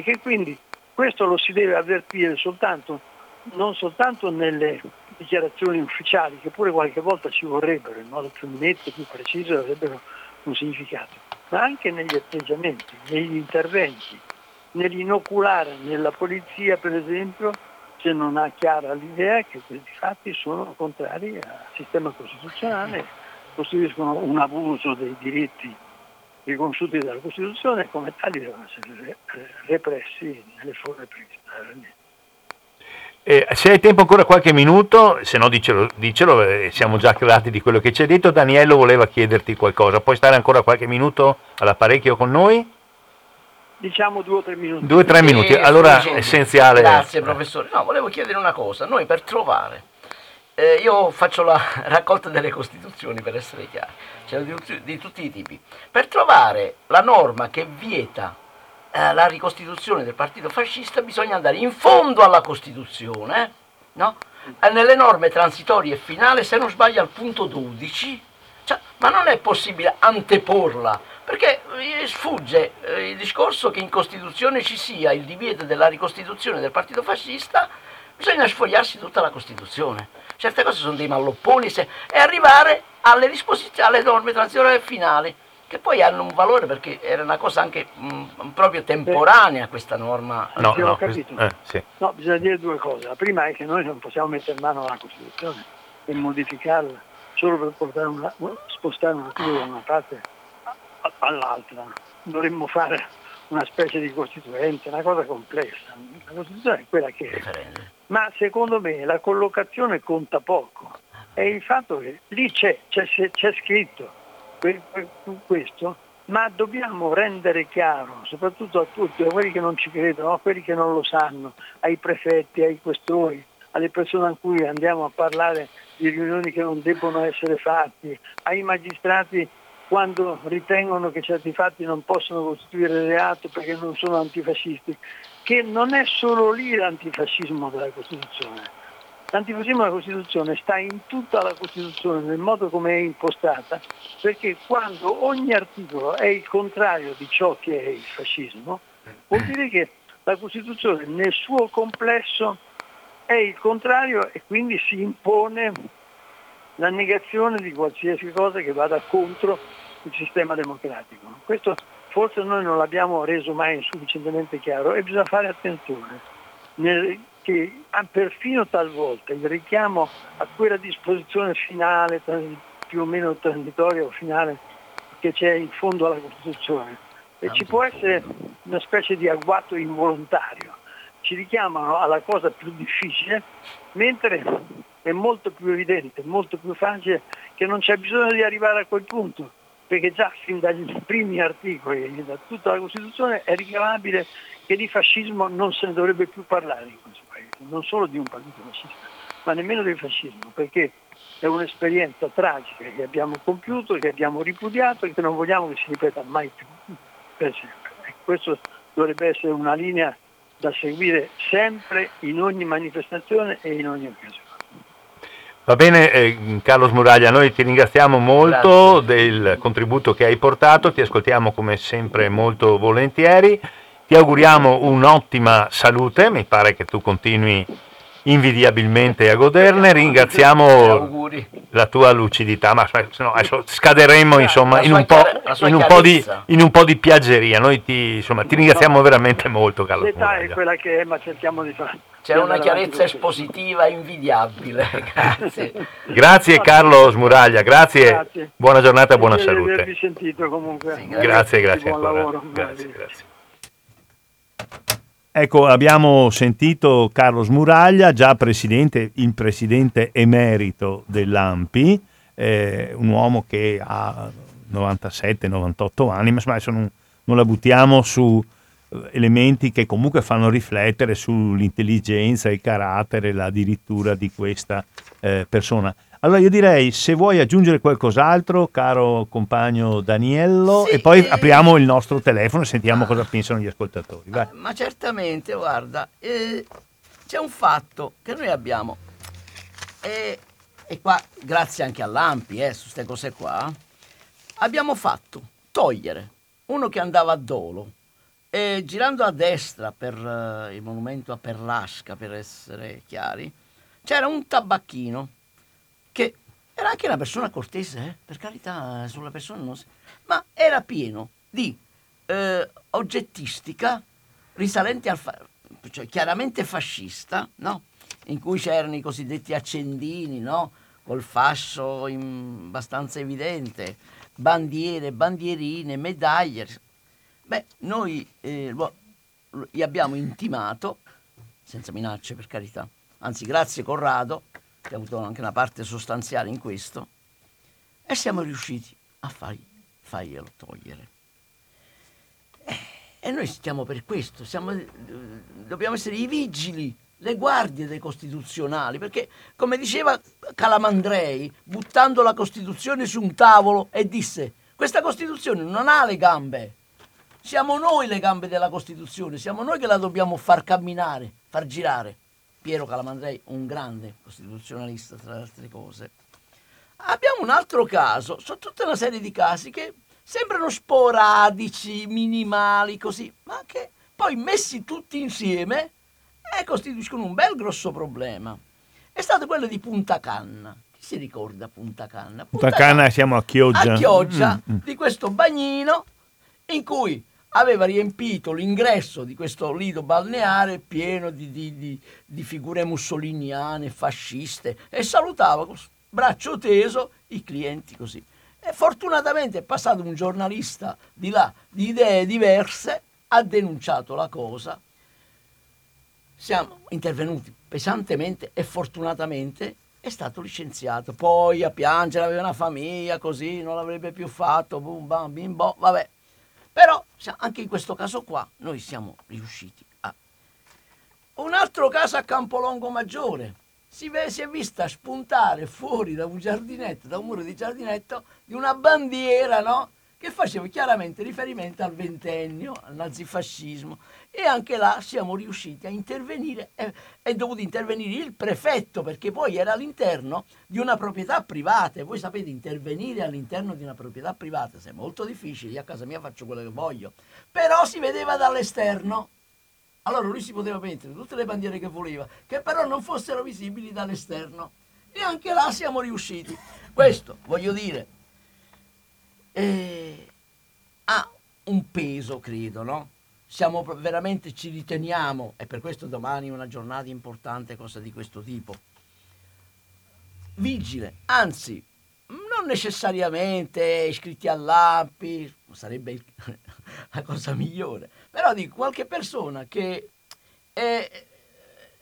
e che quindi questo lo si deve avvertire soltanto, non soltanto nelle dichiarazioni ufficiali, che pure qualche volta ci vorrebbero in modo più netto, più preciso, avrebbero un significato, ma anche negli atteggiamenti, negli interventi, nell'inoculare nella polizia per esempio se non ha chiara l'idea che questi fatti sono contrari al sistema costituzionale, costituiscono un abuso dei diritti riconosciuti dalla Costituzione e come tali devono essere repressi nelle forme previste eh, se hai tempo ancora qualche minuto, se no dicelo, dicelo eh, siamo già creati di quello che ci hai detto. Daniello voleva chiederti qualcosa, puoi stare ancora qualche minuto all'apparecchio con noi? diciamo due o tre minuti. Due o tre minuti, allora è essenziale. Grazie professore. No, volevo chiedere una cosa, noi per trovare, eh, io faccio la *laughs* raccolta delle costituzioni per essere chiari, cioè di, di, tutti i tipi, per trovare la norma che vieta eh, la ricostituzione del partito fascista bisogna andare in fondo alla Costituzione, no? Eh, nelle norme transitorie e finali, se non sbaglio al punto 12, cioè, ma non è possibile anteporla perché eh, sfugge eh, il discorso che in Costituzione ci sia il divieto della ricostituzione del partito fascista, bisogna sfogliarsi tutta la Costituzione. Certe cose sono dei mallopponi se, e arrivare alle disposizioni, alle norme transitorie finali, che poi hanno un valore perché era una cosa anche mh, mm, proprio temporanea questa norma. No, no, capito. Eh, sì. no, bisogna dire due cose. La prima è che noi non possiamo mettere mano alla Costituzione e modificarla solo per una, spostare un articolo da una parte all'altra. Dovremmo fare una specie di costituente, una cosa complessa. La Costituzione è quella che è. Ma secondo me la collocazione conta poco. È il fatto che lì c'è, c'è, c'è scritto questo, ma dobbiamo rendere chiaro, soprattutto a tutti, a quelli che non ci credono, a quelli che non lo sanno, ai prefetti, ai questori, alle persone a cui andiamo a parlare di riunioni che non debbono essere fatti, ai magistrati quando ritengono che certi fatti non possono costituire reato perché non sono antifascisti, che non è solo lì l'antifascismo della Costituzione. L'antifascismo della Costituzione sta in tutta la Costituzione, nel modo come è impostata, perché quando ogni articolo è il contrario di ciò che è il fascismo, vuol dire che la Costituzione nel suo complesso è il contrario e quindi si impone la negazione di qualsiasi cosa che vada contro il sistema democratico. Questo forse noi non l'abbiamo reso mai sufficientemente chiaro e bisogna fare attenzione nel, che perfino talvolta il richiamo a quella disposizione finale, più o meno transitoria o finale, che c'è in fondo alla Costituzione, e ci può essere una specie di agguato involontario, ci richiamano alla cosa più difficile, mentre è molto più evidente, molto più facile che non c'è bisogno di arrivare a quel punto, perché già fin dagli primi articoli, da tutta la Costituzione, è ricavabile che di fascismo non se ne dovrebbe più parlare in questo paese, non solo di un partito fascista, ma nemmeno del fascismo, perché è un'esperienza tragica che abbiamo compiuto, che abbiamo ripudiato e che non vogliamo che si ripeta mai più, per sempre. E questo dovrebbe essere una linea da seguire sempre in ogni manifestazione e in ogni occasione. Va bene, eh, Carlos Muraglia, noi ti ringraziamo molto Grazie. del contributo che hai portato, ti ascoltiamo come sempre molto volentieri, ti auguriamo un'ottima salute, mi pare che tu continui invidiabilmente a goderne. Ringraziamo la tua lucidità, ma no, adesso scaderemo insomma, in, un in, un di, in, un po', di, piaggeria. Noi ti, insomma, ti ringraziamo veramente molto, Carlo. L'età è quella che è, ma cerchiamo di fare. C'è una chiarezza espositiva invidiabile. *laughs* Grazie. grazie Carlo Smuraglia, grazie. grazie. Buona giornata e buona salute. Di sentito comunque. Sì, grazie, grazie, grazie ancora. Grazie, grazie. Ecco, abbiamo sentito Carlo Smuraglia, già presidente, il presidente emerito dell'AMPI, eh, un uomo che ha 97-98 anni, ma insomma adesso non, non la buttiamo su eh, elementi che comunque fanno riflettere sull'intelligenza, il carattere, la addirittura di questa eh, persona. Allora io direi se vuoi aggiungere qualcos'altro, caro compagno Daniello, sì, e poi eh... apriamo il nostro telefono e sentiamo ah. cosa pensano gli ascoltatori. Vai. Ma certamente, guarda, eh, c'è un fatto che noi abbiamo, e, e qua grazie anche all'AMPI eh, su queste cose qua, abbiamo fatto togliere uno che andava a Dolo e girando a destra per uh, il monumento a Perlasca, per essere chiari, c'era un tabacchino che era anche una persona cortese, eh? per carità, sulla persona non si... ma era pieno di eh, oggettistica risalente al... Fa... cioè chiaramente fascista, no? in cui c'erano i cosiddetti accendini, no? col fascio in... abbastanza evidente, bandiere, bandierine, medaglie. Beh, noi eh, gli abbiamo intimato, senza minacce per carità, anzi grazie Corrado, che ha avuto anche una parte sostanziale in questo, e siamo riusciti a fargli, farglielo togliere. Eh, e noi stiamo per questo, siamo, dobbiamo essere i vigili, le guardie dei costituzionali, perché come diceva Calamandrei, buttando la Costituzione su un tavolo e disse, questa Costituzione non ha le gambe, siamo noi le gambe della Costituzione, siamo noi che la dobbiamo far camminare, far girare. Piero Calamandrei, un grande costituzionalista tra le altre cose. Abbiamo un altro caso, sono tutta una serie di casi che sembrano sporadici, minimali, così, ma che poi messi tutti insieme eh, costituiscono un bel grosso problema. È stato quello di Punta Canna. Chi si ricorda Punta Canna? Punta, Punta Canna, Canna siamo a Chioggia. A Chioggia, mm, mm. di questo bagnino in cui aveva riempito l'ingresso di questo lido balneare pieno di, di, di, di figure mussoliniane, fasciste e salutava con braccio teso i clienti così. E fortunatamente è passato un giornalista di là di idee diverse, ha denunciato la cosa. Siamo intervenuti pesantemente e fortunatamente è stato licenziato. Poi a piangere aveva una famiglia così, non l'avrebbe più fatto, boom, bam, bim, bo, vabbè Però anche in questo caso qua noi siamo riusciti a... Un altro caso a Campolongo Maggiore, si, ve, si, è vista spuntare fuori da un giardinetto, da un muro di giardinetto, di una bandiera, no? Che faceva chiaramente riferimento al ventennio, al nazifascismo. E anche là siamo riusciti a intervenire, è, è dovuto intervenire il prefetto, perché poi era all'interno di una proprietà privata. E voi sapete, intervenire all'interno di una proprietà privata è molto difficile, io a casa mia faccio quello che voglio. Però si vedeva dall'esterno allora lui si poteva mettere tutte le bandiere che voleva, che però non fossero visibili dall'esterno. E anche là siamo riusciti. Questo, voglio dire, eh, ha un peso, credo, no? Siamo veramente, ci riteniamo, e per questo domani è una giornata importante, cosa di questo tipo. Vigile, anzi, non necessariamente iscritti all'API, sarebbe *laughs* la cosa migliore, però di qualche persona che è,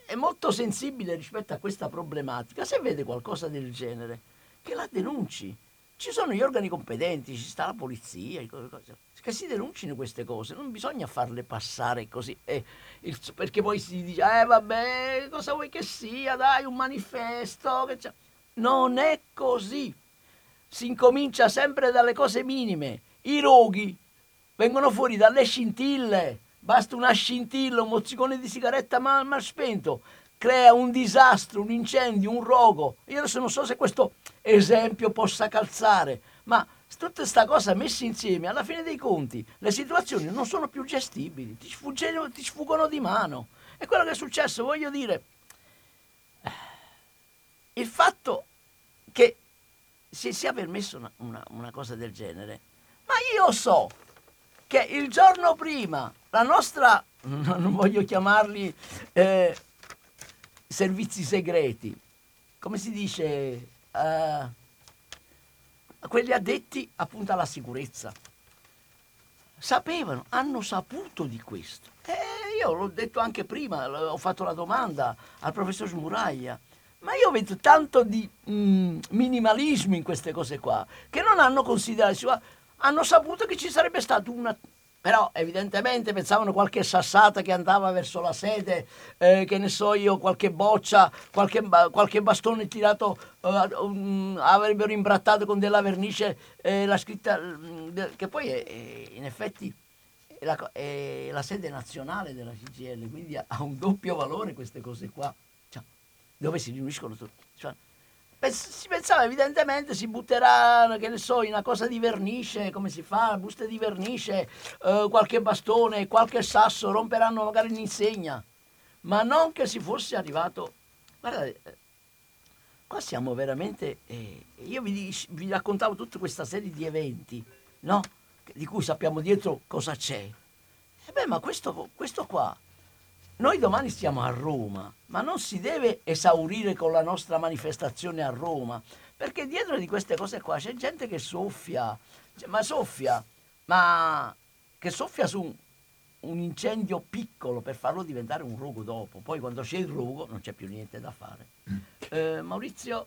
è molto sensibile rispetto a questa problematica, se vede qualcosa del genere, che la denunci. Ci sono gli organi competenti, ci sta la polizia, che si denuncino queste cose, non bisogna farle passare così, eh, il, perché poi si dice, eh vabbè, cosa vuoi che sia, dai, un manifesto. Che c'è. non è così, si incomincia sempre dalle cose minime, i roghi vengono fuori dalle scintille. Basta una scintilla, un mozzicone di sigaretta mal, mal spento, crea un disastro, un incendio, un rogo. Io adesso non so se questo esempio possa calzare, ma tutte queste cose messe insieme, alla fine dei conti, le situazioni non sono più gestibili, ti, sfuggono, ti sfuggono di mano. E quello che è successo, voglio dire, il fatto che si sia permesso una, una, una cosa del genere, ma io so che il giorno prima la nostra, *laughs* non voglio chiamarli eh, servizi segreti, come si dice, eh, quelli addetti appunto alla sicurezza, sapevano, hanno saputo di questo. E io l'ho detto anche prima, ho fatto la domanda al professor Smuraglia, ma io vedo tanto di mm, minimalismo in queste cose qua, che non hanno considerato hanno saputo che ci sarebbe stata una... Però evidentemente pensavano qualche sassata che andava verso la sede, eh, che ne so io, qualche boccia, qualche, qualche bastone tirato, eh, um, avrebbero imbrattato con della vernice eh, la scritta, mm, che poi è, è, in effetti è la, è la, sede nazionale della CGL, quindi ha, un doppio valore queste cose qua, cioè, dove si riuniscono tutti. Cioè, si pensava evidentemente si butterà, che ne so, in una cosa di vernice, come si fa, buste di vernice, eh, qualche bastone, qualche sasso, romperanno magari l'insegna. Ma non che si fosse arrivato... Guardate, eh, qua siamo veramente... Eh, io vi, vi, raccontavo tutta questa serie di eventi, no? Di cui sappiamo dietro cosa c'è. E beh, ma questo, questo qua noi domani stiamo a Roma, ma non si deve esaurire con la nostra manifestazione a Roma, perché dietro di queste cose qua c'è gente che soffia, cioè, ma soffia, ma che soffia su un, un, incendio piccolo per farlo diventare un rogo dopo. Poi quando c'è il rogo non c'è più niente da fare. Mm. Eh, Maurizio?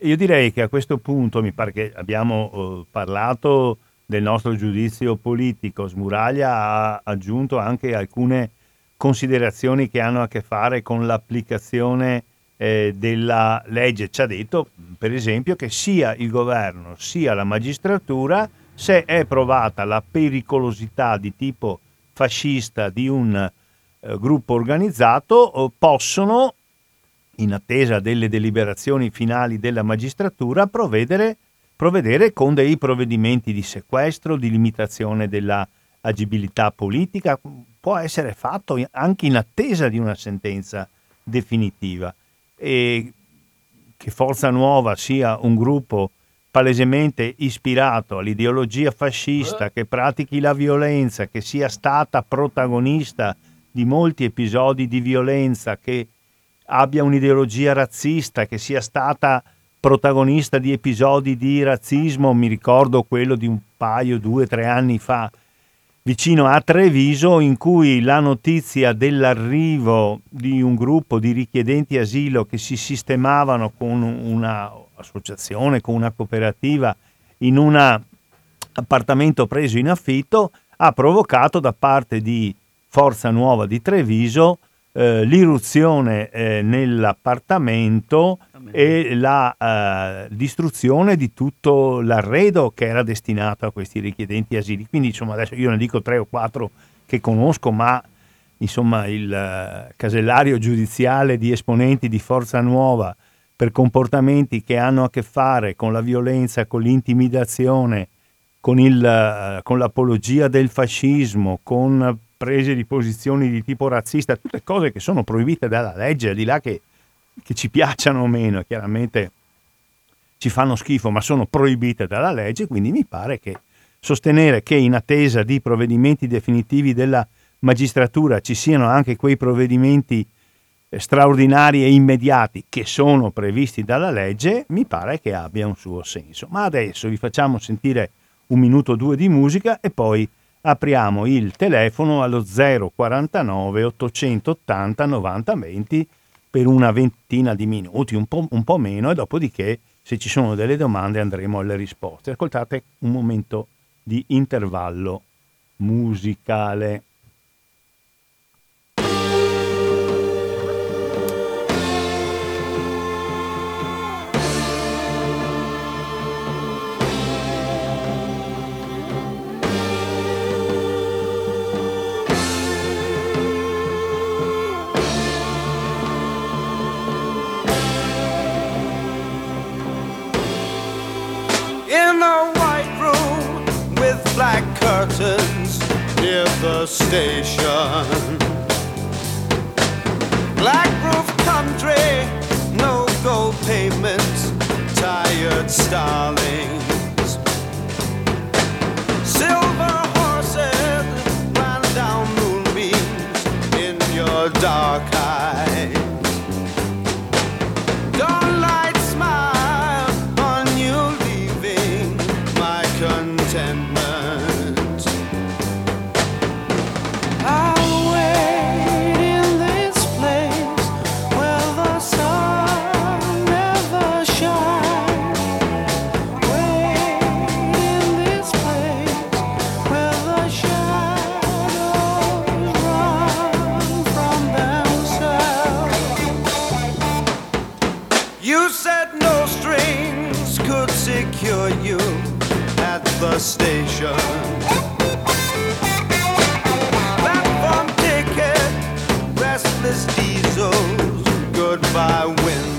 Io direi che a questo punto mi pare che abbiamo eh, parlato del nostro giudizio politico. Smuraglia ha aggiunto anche alcune considerazioni che hanno a che fare con l'applicazione eh, della legge. Ci ha detto, per esempio, che sia il governo sia la magistratura, se è provata la pericolosità di tipo fascista di un eh, gruppo organizzato, eh, possono, in attesa delle deliberazioni finali della magistratura, provvedere, provvedere con dei provvedimenti di sequestro, di limitazione della agibilità politica, può essere fatto anche in attesa di una sentenza definitiva. E che Forza Nuova sia un gruppo palesemente ispirato all'ideologia fascista, eh. che pratichi la violenza, che sia stata protagonista di molti episodi di violenza, che abbia un'ideologia razzista, che sia stata protagonista di episodi di razzismo, mi ricordo quello di un paio, due, tre anni fa, vicino a Treviso in cui la notizia dell'arrivo di un gruppo di richiedenti asilo che si sistemavano con un'associazione, con una cooperativa in un appartamento preso in affitto ha provocato da parte di Forza Nuova di Treviso eh, l'irruzione eh, nell'appartamento e la eh, distruzione di tutto l'arredo che era destinato a questi richiedenti asili. Quindi insomma adesso io ne dico tre o quattro che conosco, ma insomma il uh, casellario giudiziale di esponenti di Forza Nuova per comportamenti che hanno a che fare con la violenza, con l'intimidazione, con, il, uh, con l'apologia del fascismo, con prese di posizioni di tipo razzista, tutte cose che sono proibite dalla legge, al di là che, che ci piacciono o meno, chiaramente ci fanno schifo, ma sono proibite dalla legge, quindi mi pare che sostenere che in attesa di provvedimenti definitivi della magistratura ci siano anche quei provvedimenti eh, straordinari e immediati che sono previsti dalla legge, mi pare che abbia un suo senso. Ma adesso vi facciamo sentire un minuto o due di musica e poi apriamo il telefono allo 049 880 90 20 per una ventina di minuti, un po', un po', meno, e dopodiché se ci sono delle domande andremo alle risposte. Ascoltate un momento di intervallo musicale. The station. Black roof country, no gold pavements, tired starlings. Station. Platform ticket, restless diesels, goodbye windows.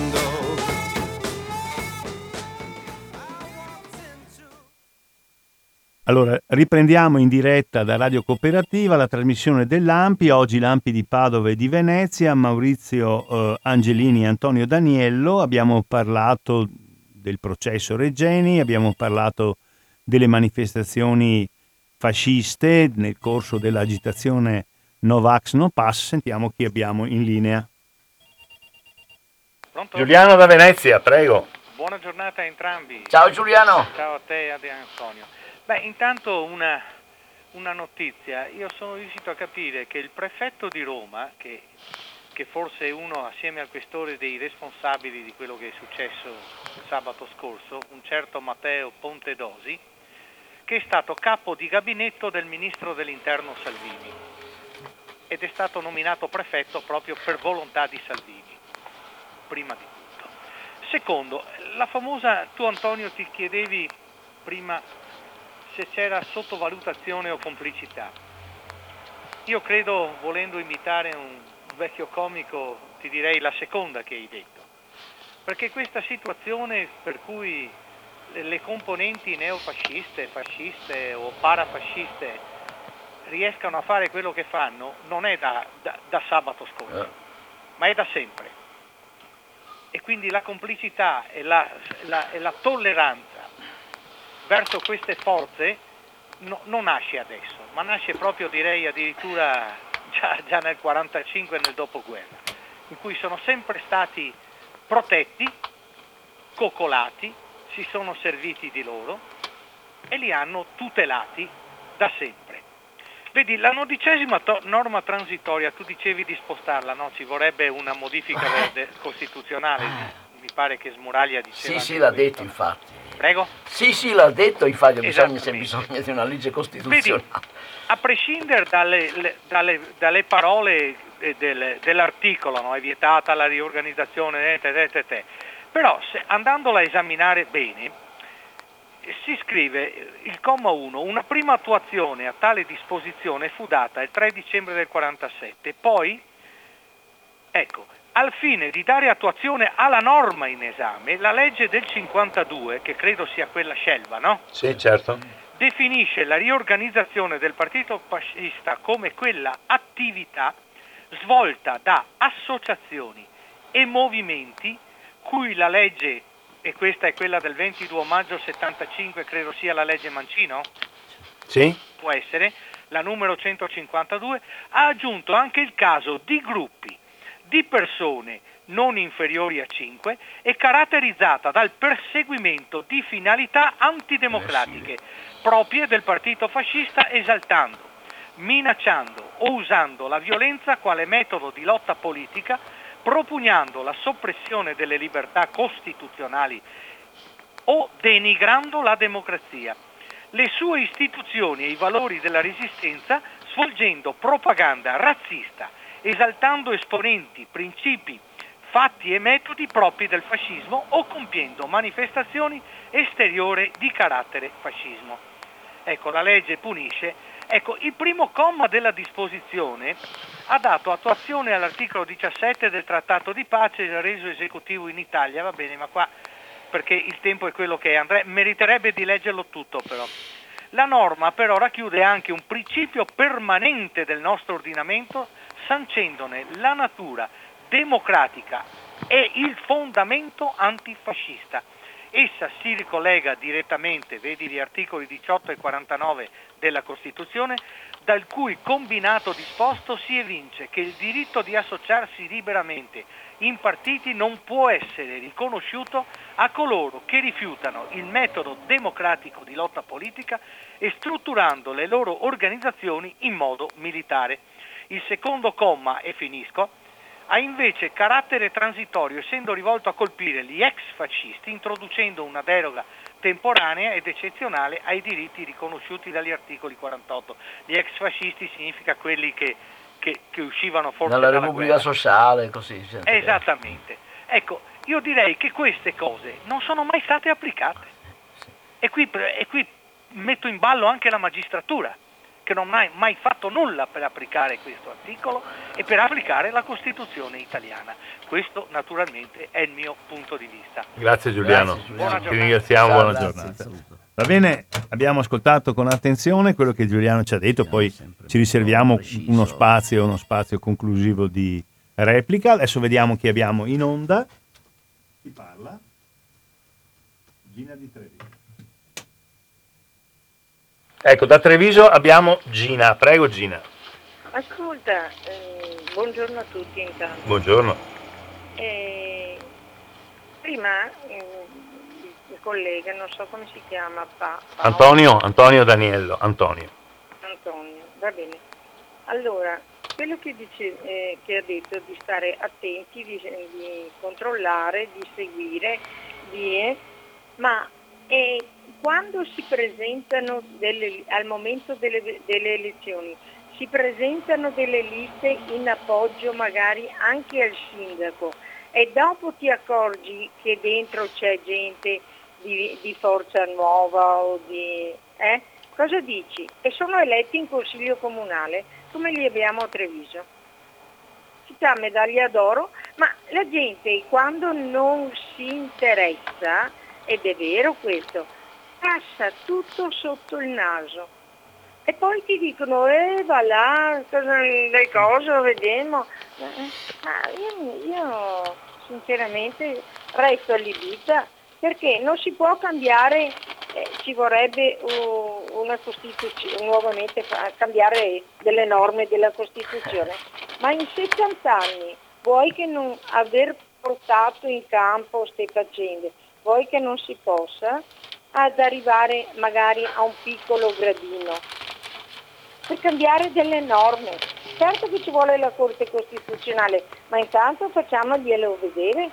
Allora, riprendiamo in diretta da Radio Cooperativa la trasmissione dell'Ampi, oggi l'Ampi di Padova e di Venezia, Maurizio eh, Angelini e Antonio Daniello, abbiamo parlato del processo Regeni, abbiamo parlato delle manifestazioni fasciste nel corso dell'agitazione Novax No Pass. Sentiamo chi abbiamo in linea. Pronto? Giuliano da Venezia, prego. Buona giornata a entrambi. Ciao Giuliano. Ciao a te e a Antonio. Beh, intanto una, una notizia. Io sono riuscito a capire che il prefetto di Roma, che che forse è uno assieme al questore dei responsabili di quello che è successo sabato scorso, un certo Matteo Pontedosi, che è stato capo di gabinetto del ministro dell'interno Salvini ed è stato nominato prefetto proprio per volontà di Salvini, prima di tutto. Secondo, la famosa, tu Antonio ti chiedevi prima se c'era sottovalutazione o complicità. Io credo, volendo imitare un vecchio comico, ti direi la seconda che hai detto, perché questa situazione per cui le componenti neofasciste, fasciste o parafasciste riescano a fare quello che fanno non è da, da, da sabato scorso, eh. ma è da sempre. E quindi la complicità e la, la, e la tolleranza verso queste forze no, non nasce adesso, ma nasce proprio direi addirittura già, già nel 1945 e nel dopoguerra, in cui sono sempre stati protetti, coccolati, si sono serviti di loro e li hanno tutelati da sempre. Vedi, la nodicesima to- norma transitoria, tu dicevi di spostarla, no? Ci vorrebbe una modifica *laughs* verde costituzionale, mi pare che Smuraglia diceva... Sì, sì, l'ha detto infatti. Prego? Sì, sì, l'ha detto infatti, bisogna, se bisogna di una legge costituzionale. Vedi, a prescindere dalle, le, dalle, dalle parole del, dell'articolo, no? è vietata la riorganizzazione, te, te, te, però andandola a esaminare bene, si scrive il comma 1, una prima attuazione a tale disposizione fu data il 3 dicembre del 47, poi, ecco, al fine di dare attuazione alla norma in esame, la legge del 52, che credo sia quella Scelva, no? Sì, certo. definisce la riorganizzazione del partito fascista come quella attività svolta da associazioni e movimenti cui la legge, e questa è quella del 22 maggio 75, credo sia la legge Mancino, Sì? può essere, la numero 152, ha aggiunto anche il caso di gruppi di persone non inferiori a 5 e caratterizzata dal perseguimento di finalità antidemocratiche proprie del partito fascista esaltando, minacciando o usando la violenza quale metodo di lotta politica, propugnando la soppressione delle libertà costituzionali o denigrando la democrazia, le sue istituzioni e i valori della resistenza svolgendo propaganda razzista, esaltando esponenti, principi, fatti e metodi propri del fascismo o compiendo manifestazioni esteriori di carattere fascismo. Ecco, la legge punisce. Ecco, il primo comma della disposizione ha dato attuazione all'articolo 17 del Trattato di pace reso esecutivo in Italia, va bene, ma qua perché il tempo è quello che è, Andrea, meriterebbe di leggerlo tutto però. La norma però racchiude anche un principio permanente del nostro ordinamento, sancendone la natura democratica e il fondamento antifascista. Essa si ricollega direttamente, vedi gli articoli 18 e 49 della Costituzione, dal cui combinato disposto si evince che il diritto di associarsi liberamente in partiti non può essere riconosciuto a coloro che rifiutano il metodo democratico di lotta politica e strutturando le loro organizzazioni in modo militare. Il secondo comma, e finisco, ha invece carattere transitorio essendo rivolto a colpire gli ex fascisti introducendo una deroga temporanea ed eccezionale ai diritti riconosciuti dagli articoli 48. Gli ex fascisti significa quelli che, che- che uscivano forse Dalla dalla Repubblica guerra. Sociale, così. Esattamente. Ecco, io direi che queste cose non sono mai state applicate. E qui, e qui metto in ballo anche la magistratura, che non ha mai, mai fatto nulla per applicare questo articolo e per applicare la Costituzione italiana. Questo naturalmente è il mio punto di vista. Grazie Giuliano. Grazie, Giuliano. Buona Ti ringraziamo, Ciao, buona grazie, giornata. saluto. Va bene, abbiamo ascoltato con attenzione quello che Giuliano ci ha detto, poi ci riserviamo uno spazio, uno spazio conclusivo di replica. Adesso vediamo chi abbiamo in onda. Chi parla? Gina di Treviso. Ecco, da Treviso abbiamo Gina. Prego Gina. Ascolta, eh, buongiorno a tutti intanto. Buongiorno. Eh, prima eh, il collega, non so come si chiama, Pa- Antonio, Antonio Daniello, Antonio. Antonio, va bene. Allora, quello che, dice, eh, che ha detto di stare attenti, di, di controllare, di seguire, di, ma eh, quando si presentano delle, al momento delle, delle elezioni, si presentano delle liste in appoggio magari anche al sindaco e dopo ti accorgi che dentro c'è gente di, di Forza Nuova o di... eh? Cosa dici? E sono eletti in consiglio comunale come li abbiamo a Treviso. Città medaglia d'oro, ma la gente quando non si interessa, ed è vero questo, passa tutto sotto il naso. E poi ti dicono, eh va là, le cose, lo vedremo. Eh, ah, io, io sinceramente resto allibita perché non si può cambiare, eh, ci vorrebbe uh, una Costituzione, nuovamente fa- cambiare delle norme della Costituzione, ma in 70 anni vuoi che non aver portato in campo queste faccende, vuoi che non si possa ad arrivare magari a un piccolo gradino per cambiare delle norme. Certo che ci vuole la Corte Costituzionale, ma intanto facciamoglielo vedere,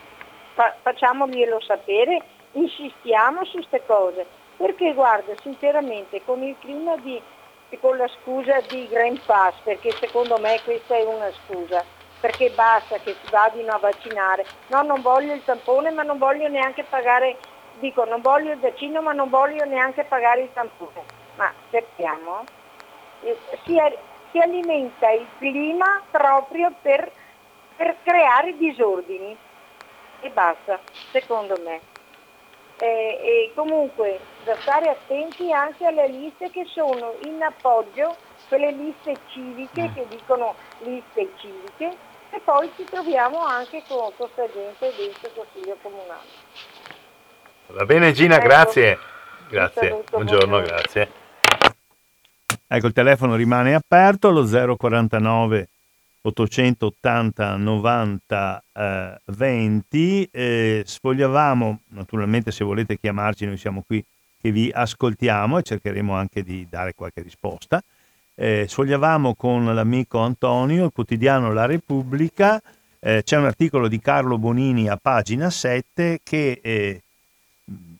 fa- facciamoglielo sapere, insistiamo su queste cose. Perché guarda, sinceramente, con il clima di, con la scusa di Green Pass, perché secondo me questa è una scusa, perché basta che si vadino a vaccinare. No, non voglio il tampone, ma non voglio neanche pagare, dico, non voglio il vaccino, ma non voglio neanche pagare il tampone. Ma cerchiamo. Eh, Si, si alimenta il clima proprio per, per creare disordini e basta, secondo me. Eh, e comunque da stare attenti anche alle liste che sono in appoggio, quelle liste civiche che dicono liste civiche e poi ci troviamo anche con questa gente dentro il Consiglio Comunale. Va bene Gina, grazie. Grazie, buongiorno, grazie. Ecco, il telefono rimane aperto, lo 049 880 90 eh, 20. Eh, sfogliavamo, naturalmente se volete chiamarci noi siamo qui che vi ascoltiamo e cercheremo anche di dare qualche risposta. Eh, sfogliavamo con l'amico Antonio il quotidiano La Repubblica, eh, c'è un articolo di Carlo Bonini a pagina 7 che eh,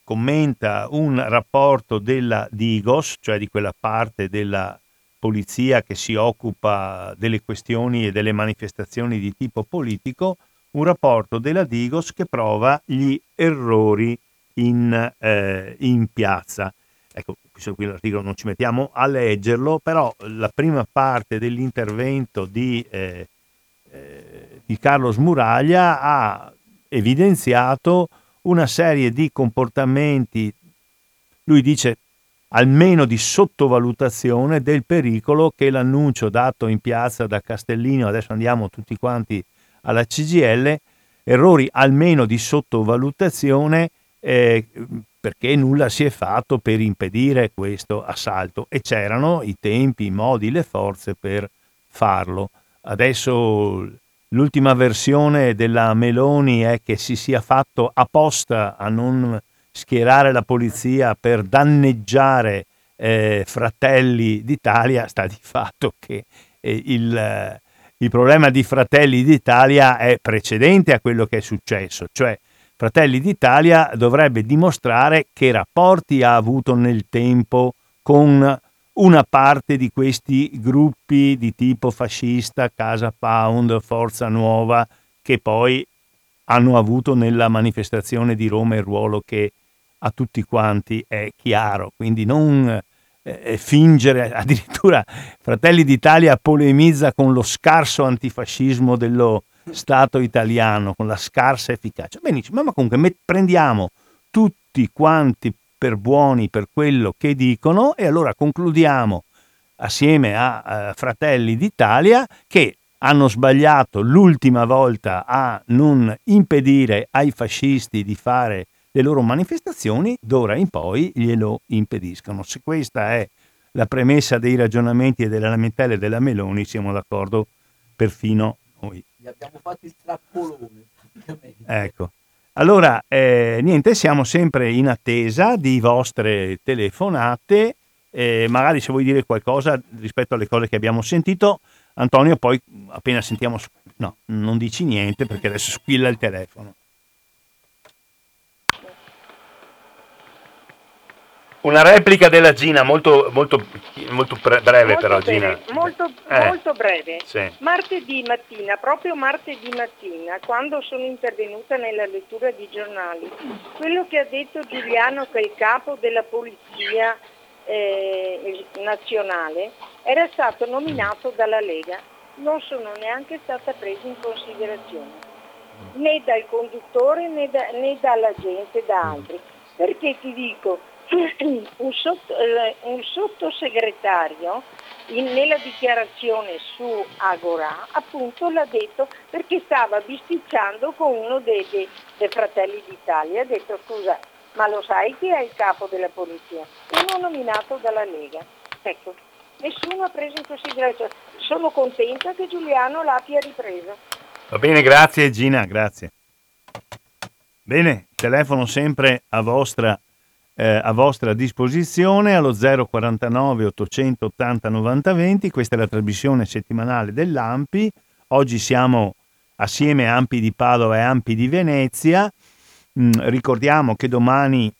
commenta un rapporto della Digos, cioè di quella parte della polizia che si occupa delle questioni e delle manifestazioni di tipo politico, un rapporto della Digos che prova gli errori in, eh, in piazza. Ecco, questo qui l'articolo non ci mettiamo a leggerlo, però la prima parte dell'intervento di, eh, eh, di Carlo Smuraglia ha evidenziato una serie di comportamenti, lui dice almeno di sottovalutazione del pericolo che l'annuncio dato in piazza da Castellino, adesso andiamo tutti quanti alla CGL, errori almeno di sottovalutazione eh, perché nulla si è fatto per impedire questo assalto e c'erano i tempi, i modi, le forze per farlo. Adesso l'ultima versione della Meloni è che si sia fatto apposta a non schierare la polizia per danneggiare eh, Fratelli d'Italia, sta di fatto che eh, il, eh, il problema di Fratelli d'Italia è precedente a quello che è successo, cioè Fratelli d'Italia dovrebbe dimostrare che rapporti ha avuto nel tempo con una parte di questi gruppi di tipo fascista, Casa Pound, Forza Nuova, che poi hanno avuto nella manifestazione di Roma il ruolo che a tutti quanti è chiaro. Quindi non eh, fingere, *laughs* addirittura Fratelli d'Italia polemizza con lo scarso antifascismo dello Stato italiano, con la scarsa efficacia. Benissimo, ma comunque prendiamo tutti quanti per buoni per quello che dicono e allora concludiamo assieme a, a Fratelli d'Italia che hanno sbagliato l'ultima volta a non impedire ai fascisti di fare le loro manifestazioni, d'ora in poi glielo impediscono. Se questa è la premessa dei ragionamenti e delle lamentele della Meloni, siamo d'accordo perfino noi. Gli abbiamo fatto il trappolone. Ecco. Allora, eh, niente, siamo sempre in attesa di vostre telefonate. Eh, magari se vuoi dire qualcosa rispetto alle cose che abbiamo sentito, Antonio, poi appena sentiamo. No, non dici niente perché adesso squilla il telefono. Una replica della Gina, molto, molto, molto bre- breve molto però, breve, Gina. Molto, Eh. molto breve. Sì. Martedì mattina, proprio martedì mattina, quando sono intervenuta nella lettura di giornali, quello che ha detto Giuliano che è il capo della polizia eh, nazionale era stato nominato dalla Lega. Non sono neanche stata presa in considerazione né dal conduttore né, da- né dalla gente, da altri. Perché ti dico, un, sotto- eh, un sottosegretario in- nella dichiarazione su Agora appunto l'ha detto perché stava bisticciando con uno dei, dei- dei fratelli d'Italia, ha detto scusa ma lo sai chi è il capo della polizia? Uno nominato dalla Lega. Ecco, nessuno ha preso in considerazione. Sono contenta che Giuliano l'abbia ripreso. Va bene, grazie Gina, grazie. Bene, telefono sempre a vostra, eh, a vostra disposizione allo 049 880 90 20. Questa è la trasmissione settimanale dell'AMPI. Oggi siamo assieme a Ampi di Padova e Ampi di Venezia. Mm, ricordiamo che domani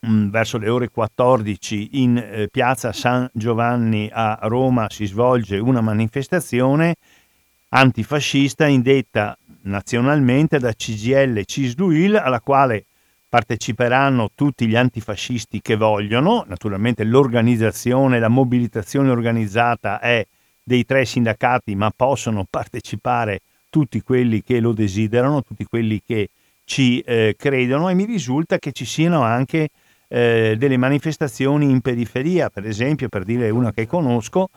mh, verso le ore 14 in eh, piazza San Giovanni a Roma si svolge una manifestazione antifascista indetta nazionalmente da CGL Cisluil alla quale parteciperanno tutti gli antifascisti che vogliono, naturalmente l'organizzazione, la mobilitazione organizzata è dei tre sindacati, ma possono partecipare tutti quelli che lo desiderano, tutti quelli che ci eh, credono. E mi risulta che ci siano anche eh, delle manifestazioni in periferia, per esempio, per dire una che conosco,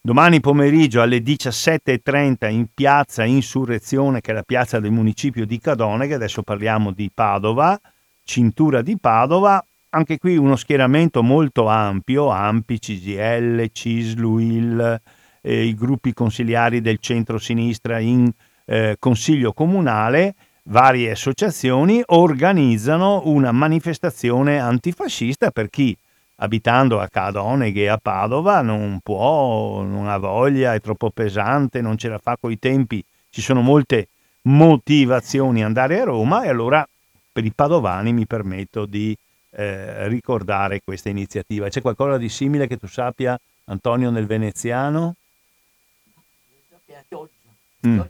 domani pomeriggio alle 17.30 in piazza Insurrezione, che è la piazza del municipio di Cadone, che adesso parliamo di Padova, cintura di Padova, anche qui uno schieramento molto ampio, Ampi, CGL, CISLU, il, eh, i gruppi consigliari del centro-sinistra in eh, consiglio comunale, varie associazioni organizzano una manifestazione antifascista per chi abitando a Cadoneghe a Padova non può, non ha voglia, è troppo pesante, non ce la fa coi tempi, ci sono molte motivazioni andare a Roma e allora per i padovani mi permetto di eh, ricordare questa iniziativa. C'è qualcosa di simile che tu sappia, Antonio, nel veneziano? Mm.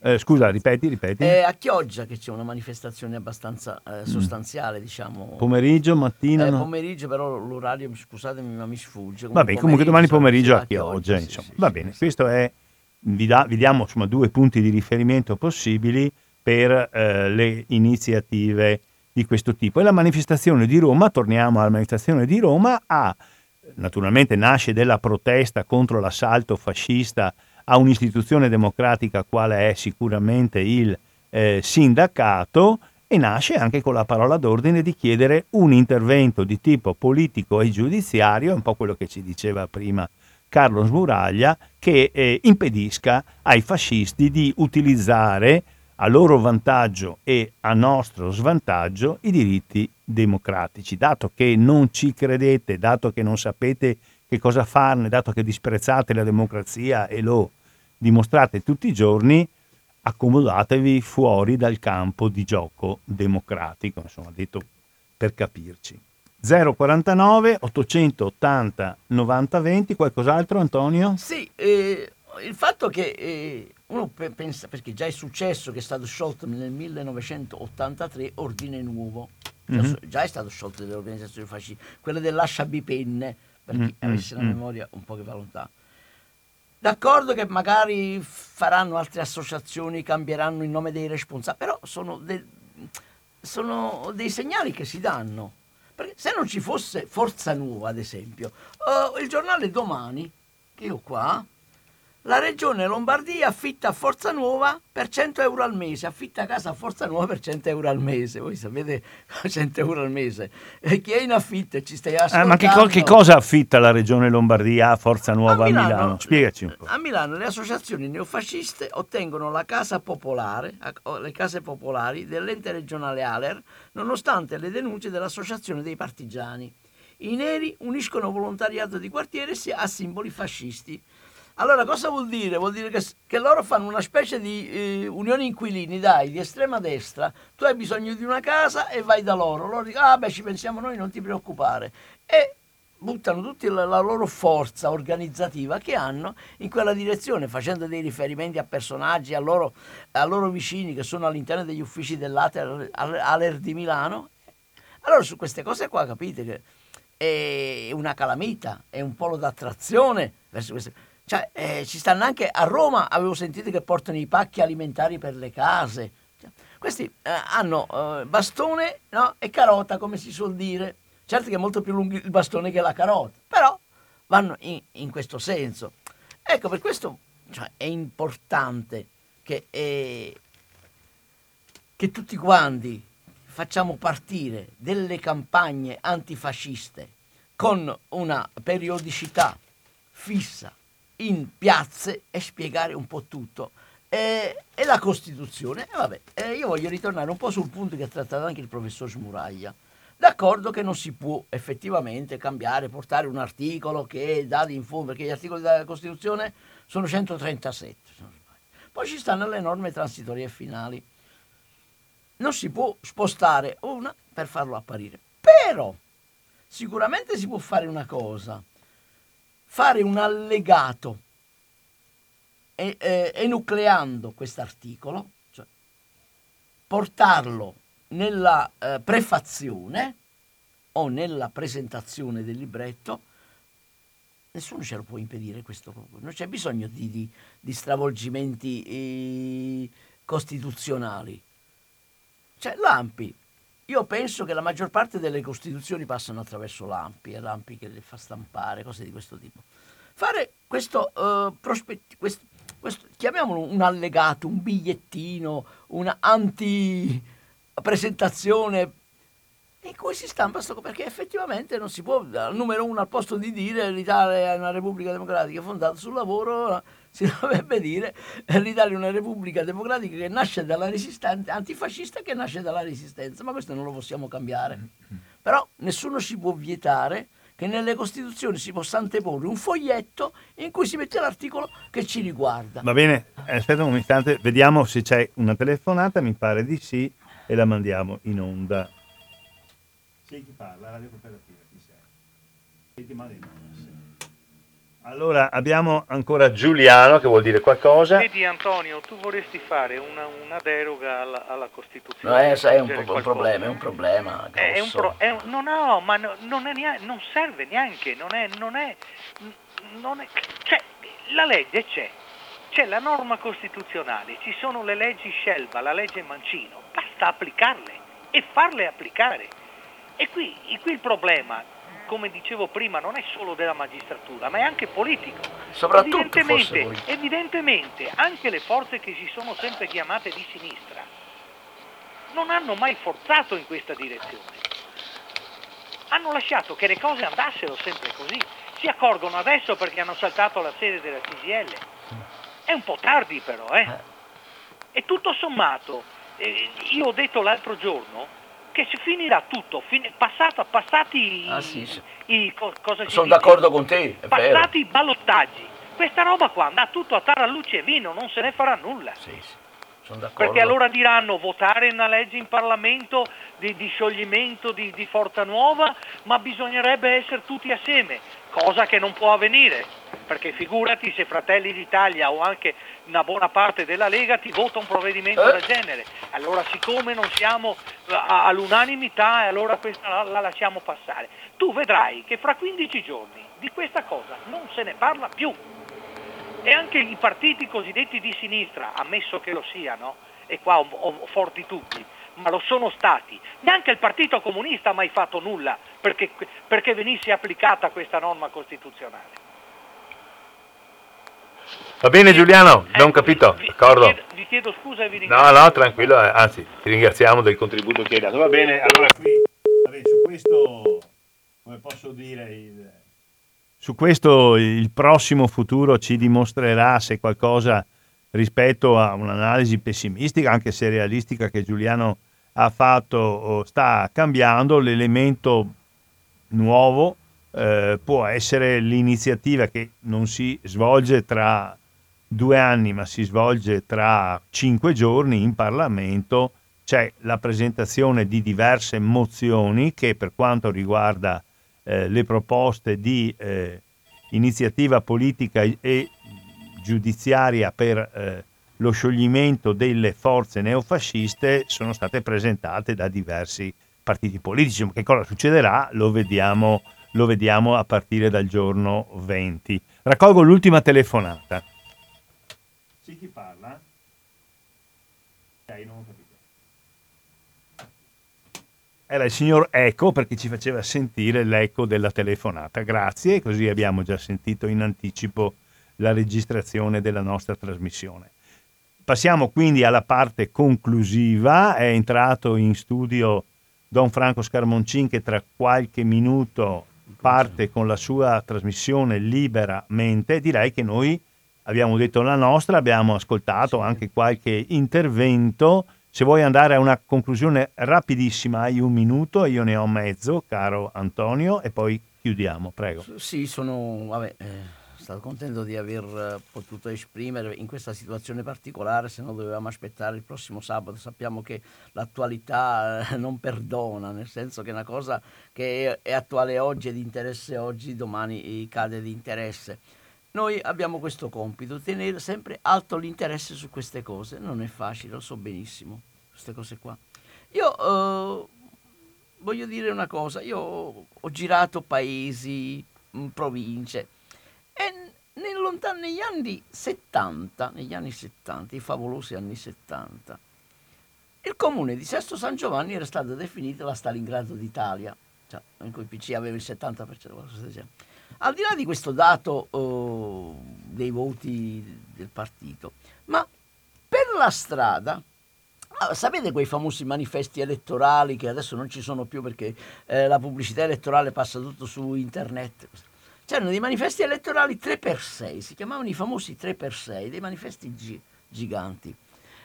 Eh, scusa, ripeti, ripeti. È a Chioggia che c'è una manifestazione abbastanza eh, sostanziale, diciamo. Pomeriggio, mattina? Eh, no? pomeriggio, però l'orario, scusatemi, ma mi sfugge. Va bene, comunque domani pomeriggio a Chioggia, sì, insomma. sì, Va sì, bene, questo è, vi, da- vi diamo insomma due punti di riferimento possibili per eh, le iniziative di questo tipo. E la manifestazione di Roma, torniamo alla manifestazione di Roma, ha, naturalmente nasce della protesta contro l'assalto fascista a un'istituzione democratica quale è sicuramente il eh, sindacato e nasce anche con la parola d'ordine di chiedere un intervento di tipo politico e giudiziario, un po' quello che ci diceva prima Carlo Smuraglia, che eh, impedisca ai fascisti di utilizzare a loro vantaggio e a nostro svantaggio i diritti democratici. Dato che non ci credete, dato che non sapete che cosa farne, dato che disprezzate la democrazia e lo dimostrate tutti i giorni, accomodatevi fuori dal campo di gioco democratico, insomma, detto per capirci. 049 880 9020, qualcos'altro Antonio? Sì, eh, il fatto che eh, uno pe- pensa, perché già è successo che è stato sciolto nel 1983 Ordine Nuovo, Già Mhm. so- già è stato sciolto delle organizzazioni fasciste, quella dell'Ascia Bipenne, per chi Mm, avesse la mm. memoria un po' che va lontano. D'accordo che magari faranno altre associazioni, cambieranno il nome dei responsabili, però sono, de- sono dei segnali che si danno. Perché se non ci fosse Forza Nuova, ad esempio, eh, il giornale domani, che ho qua, la regione Lombardia affitta a Forza Nuova per 100 euro al mese, affitta casa a Forza Nuova per 100 euro al mese. Voi sapete *laughs* 100 euro al mese. E chi è in affitto e ci stai Eh, ascoltando? ma che, co- che cosa affitta la regione Lombardia a Forza Nuova a Milano? Spiegaci un po'. A Milano le associazioni neofasciste ottengono la casa popolare, a- le case popolari dell'ente regionale Aler, nonostante le denunce dell'associazione dei partigiani. I neri uniscono volontariato di quartiere a simboli fascisti. Allora, cosa vuol dire? Vuol dire che, che loro fanno una specie di eh, unione inquilini, dai, di estrema destra. Tu hai bisogno di una casa e vai da loro. Loro dicono, ah beh, ci pensiamo noi, non ti preoccupare. E buttano tutta la, la loro forza organizzativa che hanno in quella direzione, facendo dei riferimenti a personaggi, a loro, a loro vicini che sono all'interno degli uffici dell'Aler Aler di Milano. Allora, su queste cose qua capite che è una calamita, è un polo d'attrazione verso queste. Cioè, eh, ci stanno anche a Roma, avevo sentito che portano i pacchi alimentari per le case. Cioè, questi eh, hanno eh, bastone no, e carota, come si suol dire. Certo che è molto più lungo il bastone che la carota, però vanno in, in questo senso. Ecco, per questo cioè, è importante che, eh, che tutti quanti facciamo partire delle campagne antifasciste con una periodicità fissa in piazze e spiegare un po' tutto. E, e la Costituzione, e vabbè, eh, io voglio ritornare un po' sul punto che ha trattato anche il professor Smuraglia. D'accordo che non si può effettivamente cambiare, portare un articolo che dà in fondo, perché gli articoli della Costituzione sono 137. se non sbaglio. Poi ci stanno le norme transitorie e finali. non si può spostare una per farlo apparire. Però sicuramente si può fare una cosa, fare un allegato e, enucleando quest'articolo, cioè portarlo nella eh, prefazione o nella presentazione del libretto, nessuno ce lo può impedire questo. Non c'è bisogno di, di, di stravolgimenti eh, costituzionali. Cioè, l'AMPI, io penso che la maggior parte delle costituzioni passano attraverso l'AMPI, è l'AMPI che le fa stampare, cose di questo tipo. Fare questo, uh, prospetti, questo, questo chiamiamolo un allegato, un bigliettino, una anti-presentazione in cui si stampa sto, perché effettivamente non si può, al numero uno al posto di dire l'Italia è una repubblica democratica fondata sul lavoro, si *laughs* dovrebbe dire l'Italia è una repubblica democratica che nasce dalla resistenza, antifascista che nasce dalla resistenza, ma questo non lo possiamo cambiare. Però nessuno ci può vietare che nelle Costituzioni si possa anteporre un foglietto in cui si mette l'articolo che ci riguarda. Va bene, aspetta un istante, vediamo se c'è una telefonata, mi pare di sì, e la mandiamo in onda. Sì, chi parla? Radio Cooperativa, chi sei? Senti male in onda. Allora, abbiamo ancora Giuliano che vuol dire qualcosa. Vedi Antonio, tu vorresti fare una, una deroga alla, alla Costituzione. No, eh, sai, è un, pro- un problema, è un problema. È un grosso. pro- è un- no, no, ma no- non, è neanche- non serve neanche, non è, non è, non è- cioè, la legge c'è, c'è la norma costituzionale, ci sono le leggi Scelba, la legge Mancino, basta applicarle e farle applicare. E qui, e qui il problema, come dicevo prima, non è solo della magistratura, ma è anche politico. Soprattutto evidentemente, evidentemente anche le forze che si sono sempre chiamate di sinistra non hanno mai forzato in questa direzione. Hanno lasciato che le cose andassero sempre così. Si accorgono adesso perché hanno saltato la sede della CGL. È un po' tardi però, eh. E tutto sommato, eh, io ho detto l'altro giorno che si finirà tutto, fin- passata- passati Ah, sì, sì. i co- Sono d'accordo con te, è. Passati i ballottaggi, questa roba qua andrà tutto a taralluce e vino, non se ne farà nulla. Sì. Perché allora diranno votare una legge in Parlamento di, di scioglimento di, di Forza Nuova, ma bisognerebbe essere tutti assieme, cosa che non può avvenire. Perché figurati se Fratelli d'Italia o anche una buona parte della Lega ti vota un provvedimento Eh? del genere. Allora siccome non siamo a- all'unanimità, e allora questa la, la lasciamo passare. Tu vedrai che fra 15 giorni di questa cosa non se ne parla più. E anche i partiti cosiddetti di sinistra, ammesso che lo siano, e qua ho, ho forti dubbi, ma lo sono stati. Neanche il Partito Comunista ha mai fatto nulla perché, perché venisse applicata questa norma costituzionale. Va bene Giuliano, abbiamo Ecco, capito, d'accordo. chiedo- Vi chiedo scusa e vi ringrazio. No, no, tranquillo, eh, anzi, ti ringraziamo del contributo che hai dato. Va bene, allora qui, su questo, come posso dire, il- su questo il prossimo futuro ci dimostrerà se qualcosa rispetto a un'analisi pessimistica, anche se realistica, che Giuliano ha fatto sta cambiando, l'elemento nuovo eh, può essere l'iniziativa che non si svolge tra due anni, ma si svolge tra cinque giorni in Parlamento. C'è la presentazione di diverse mozioni che per quanto riguarda eh, le proposte di eh, iniziativa politica e giudiziaria per eh, lo scioglimento delle forze neofasciste sono state presentate da diversi partiti politici. Ma Che cosa succederà? Lo vediamo, lo vediamo a partire dal giorno 20. Raccolgo l'ultima telefonata. Sì, chi parla? Ok, non ho capito. Era il signor Eco perché ci faceva sentire l'eco della telefonata. Grazie, così abbiamo già sentito in anticipo la registrazione della nostra trasmissione. Passiamo quindi alla parte conclusiva. È entrato in studio Don Franco Scarmoncin che tra qualche minuto parte con la sua trasmissione liberamente. Direi che noi abbiamo detto la nostra, abbiamo ascoltato anche qualche intervento. Se vuoi andare a una conclusione rapidissima, hai un minuto, io ne ho mezzo, caro Antonio, e poi chiudiamo, prego. Sì, sono, vabbè, eh, stato contento di aver eh, potuto esprimere in questa situazione particolare, se no dovevamo aspettare il prossimo sabato. Sappiamo che l'attualità eh, non perdona, nel senso che una cosa che è attuale oggi e di interesse oggi, domani eh, cade di interesse. Noi abbiamo questo compito, tenere sempre alto l'interesse su queste cose. Non è facile, lo so benissimo, queste cose qua. Io eh, voglio dire una cosa, io ho girato paesi, mh, province e nel lontan- negli anni 70, negli anni 70, i favolosi anni 70, il comune di Sesto San Giovanni era stato definito la Stalingrado d'Italia, cioè, in cui il PC aveva il 70%. Al di là di questo dato eh, dei voti del partito, ma per la strada, sapete quei famosi manifesti elettorali che adesso non ci sono più perché eh, la pubblicità elettorale passa tutto su internet? C'erano dei manifesti elettorali 3x6, si chiamavano i famosi 3x6, dei manifesti gi- giganti.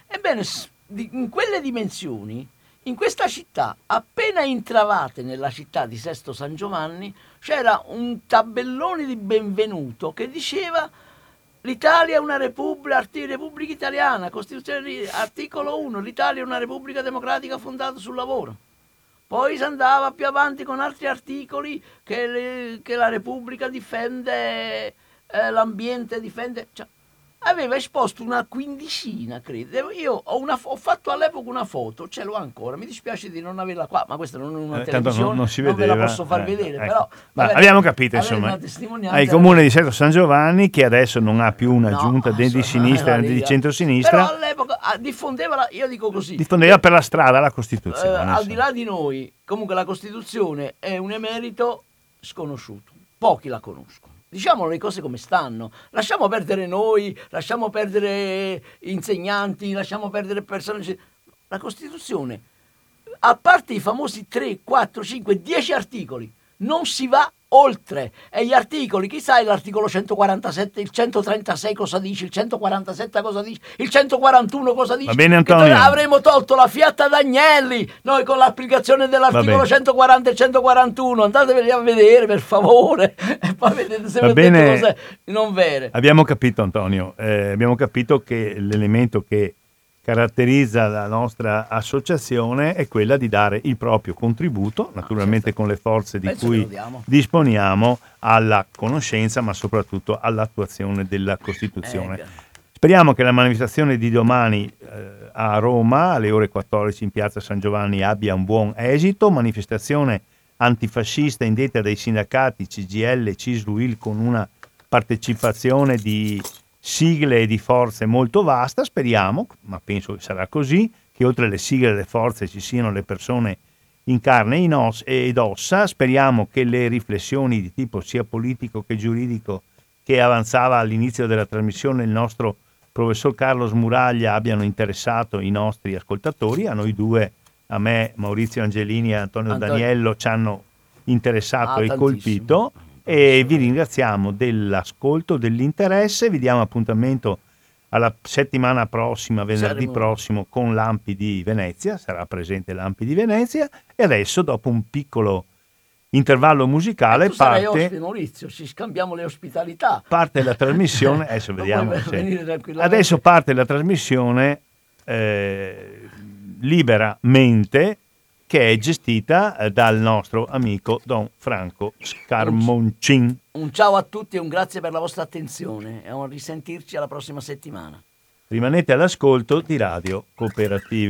Ebbene, in quelle dimensioni, in questa città, appena entravate nella città di Sesto San Giovanni, c'era un tabellone di benvenuto che diceva l'Italia è una repubblica, repubblica italiana, Costituzione, articolo 1, l'Italia è una repubblica democratica fondata sul lavoro. Poi si andava più avanti con altri articoli che, le- che la Repubblica difende eh, l'ambiente, difende... cioè, aveva esposto una quindicina, credo. Io ho, una ho fatto all'epoca una foto, ce l'ho ancora, mi dispiace di non averla qua, ma questa non è una Eh, televisione, non, non si ve la vedeva. posso far eh, vedere, ecco. però... Ma magari abbiamo capito, insomma. Al comune di Sesto San Giovanni, che adesso non ha più una No, giunta né di sinistra né la di centrosinistra, Però all'epoca ah, diffondeva, la, io dico così, diffondeva per la strada la eh, Costituzione. al di là di noi, comunque la Costituzione è un emerito sconosciuto, pochi la conoscono. Diciamo le cose come stanno, lasciamo perdere noi, lasciamo perdere insegnanti, lasciamo perdere persone. La Costituzione, a parte i famosi 3, 4, 5, 10 articoli, non si va oltre. E gli articoli, chi sa l'articolo 147, il 136 cosa dice, il 147 cosa dice, il 141 cosa dice? Va bene, Antonio. avremmo tolto la fiatta d'Agnelli, noi con l'applicazione dell'articolo bene. 140 e 141, andateveli a vedere per favore, *laughs* e poi vedete se Va detto bene. cose non vere. Abbiamo capito, Antonio, eh, abbiamo capito che l'elemento che caratterizza la nostra associazione è quella di dare il proprio contributo, naturalmente con le forze di Ah, certo. Penso cui disponiamo alla conoscenza, ma soprattutto all'attuazione della Costituzione. Eh, Speriamo che la manifestazione di domani eh, a Roma alle ore 14 in piazza San Giovanni abbia un buon esito, manifestazione antifascista indetta dai sindacati CGL e CISLUIL con una partecipazione di sigle di forze molto vasta, speriamo, ma penso che sarà così, che oltre alle sigle e alle forze ci siano le persone in carne in os- ed ossa, speriamo che le riflessioni di tipo sia politico che giuridico che avanzava all'inizio della trasmissione il nostro professor Carlo Smuraglia abbiano interessato i nostri ascoltatori, a noi due, a me, Maurizio Angelini e Antonio, Antonio. Daniello ci hanno interessato Ah, e tantissimo. colpito e vi ringraziamo dell'ascolto, dell'interesse, vi diamo appuntamento alla settimana prossima, venerdì Saremo- prossimo con Lampi di Venezia, sarà presente Lampi di Venezia e adesso dopo un piccolo intervallo musicale parte ospite Maurizio, ci scambiamo le ospitalità. parte la trasmissione, *laughs* adesso vediamo. se-. Adesso parte la trasmissione eh, liberamente che è gestita eh, dal nostro amico Don Franco Scarmoncin. Un ciao a tutti e un grazie per la vostra attenzione e a un risentirci alla prossima settimana. Rimanete all'ascolto di Radio Cooperativa.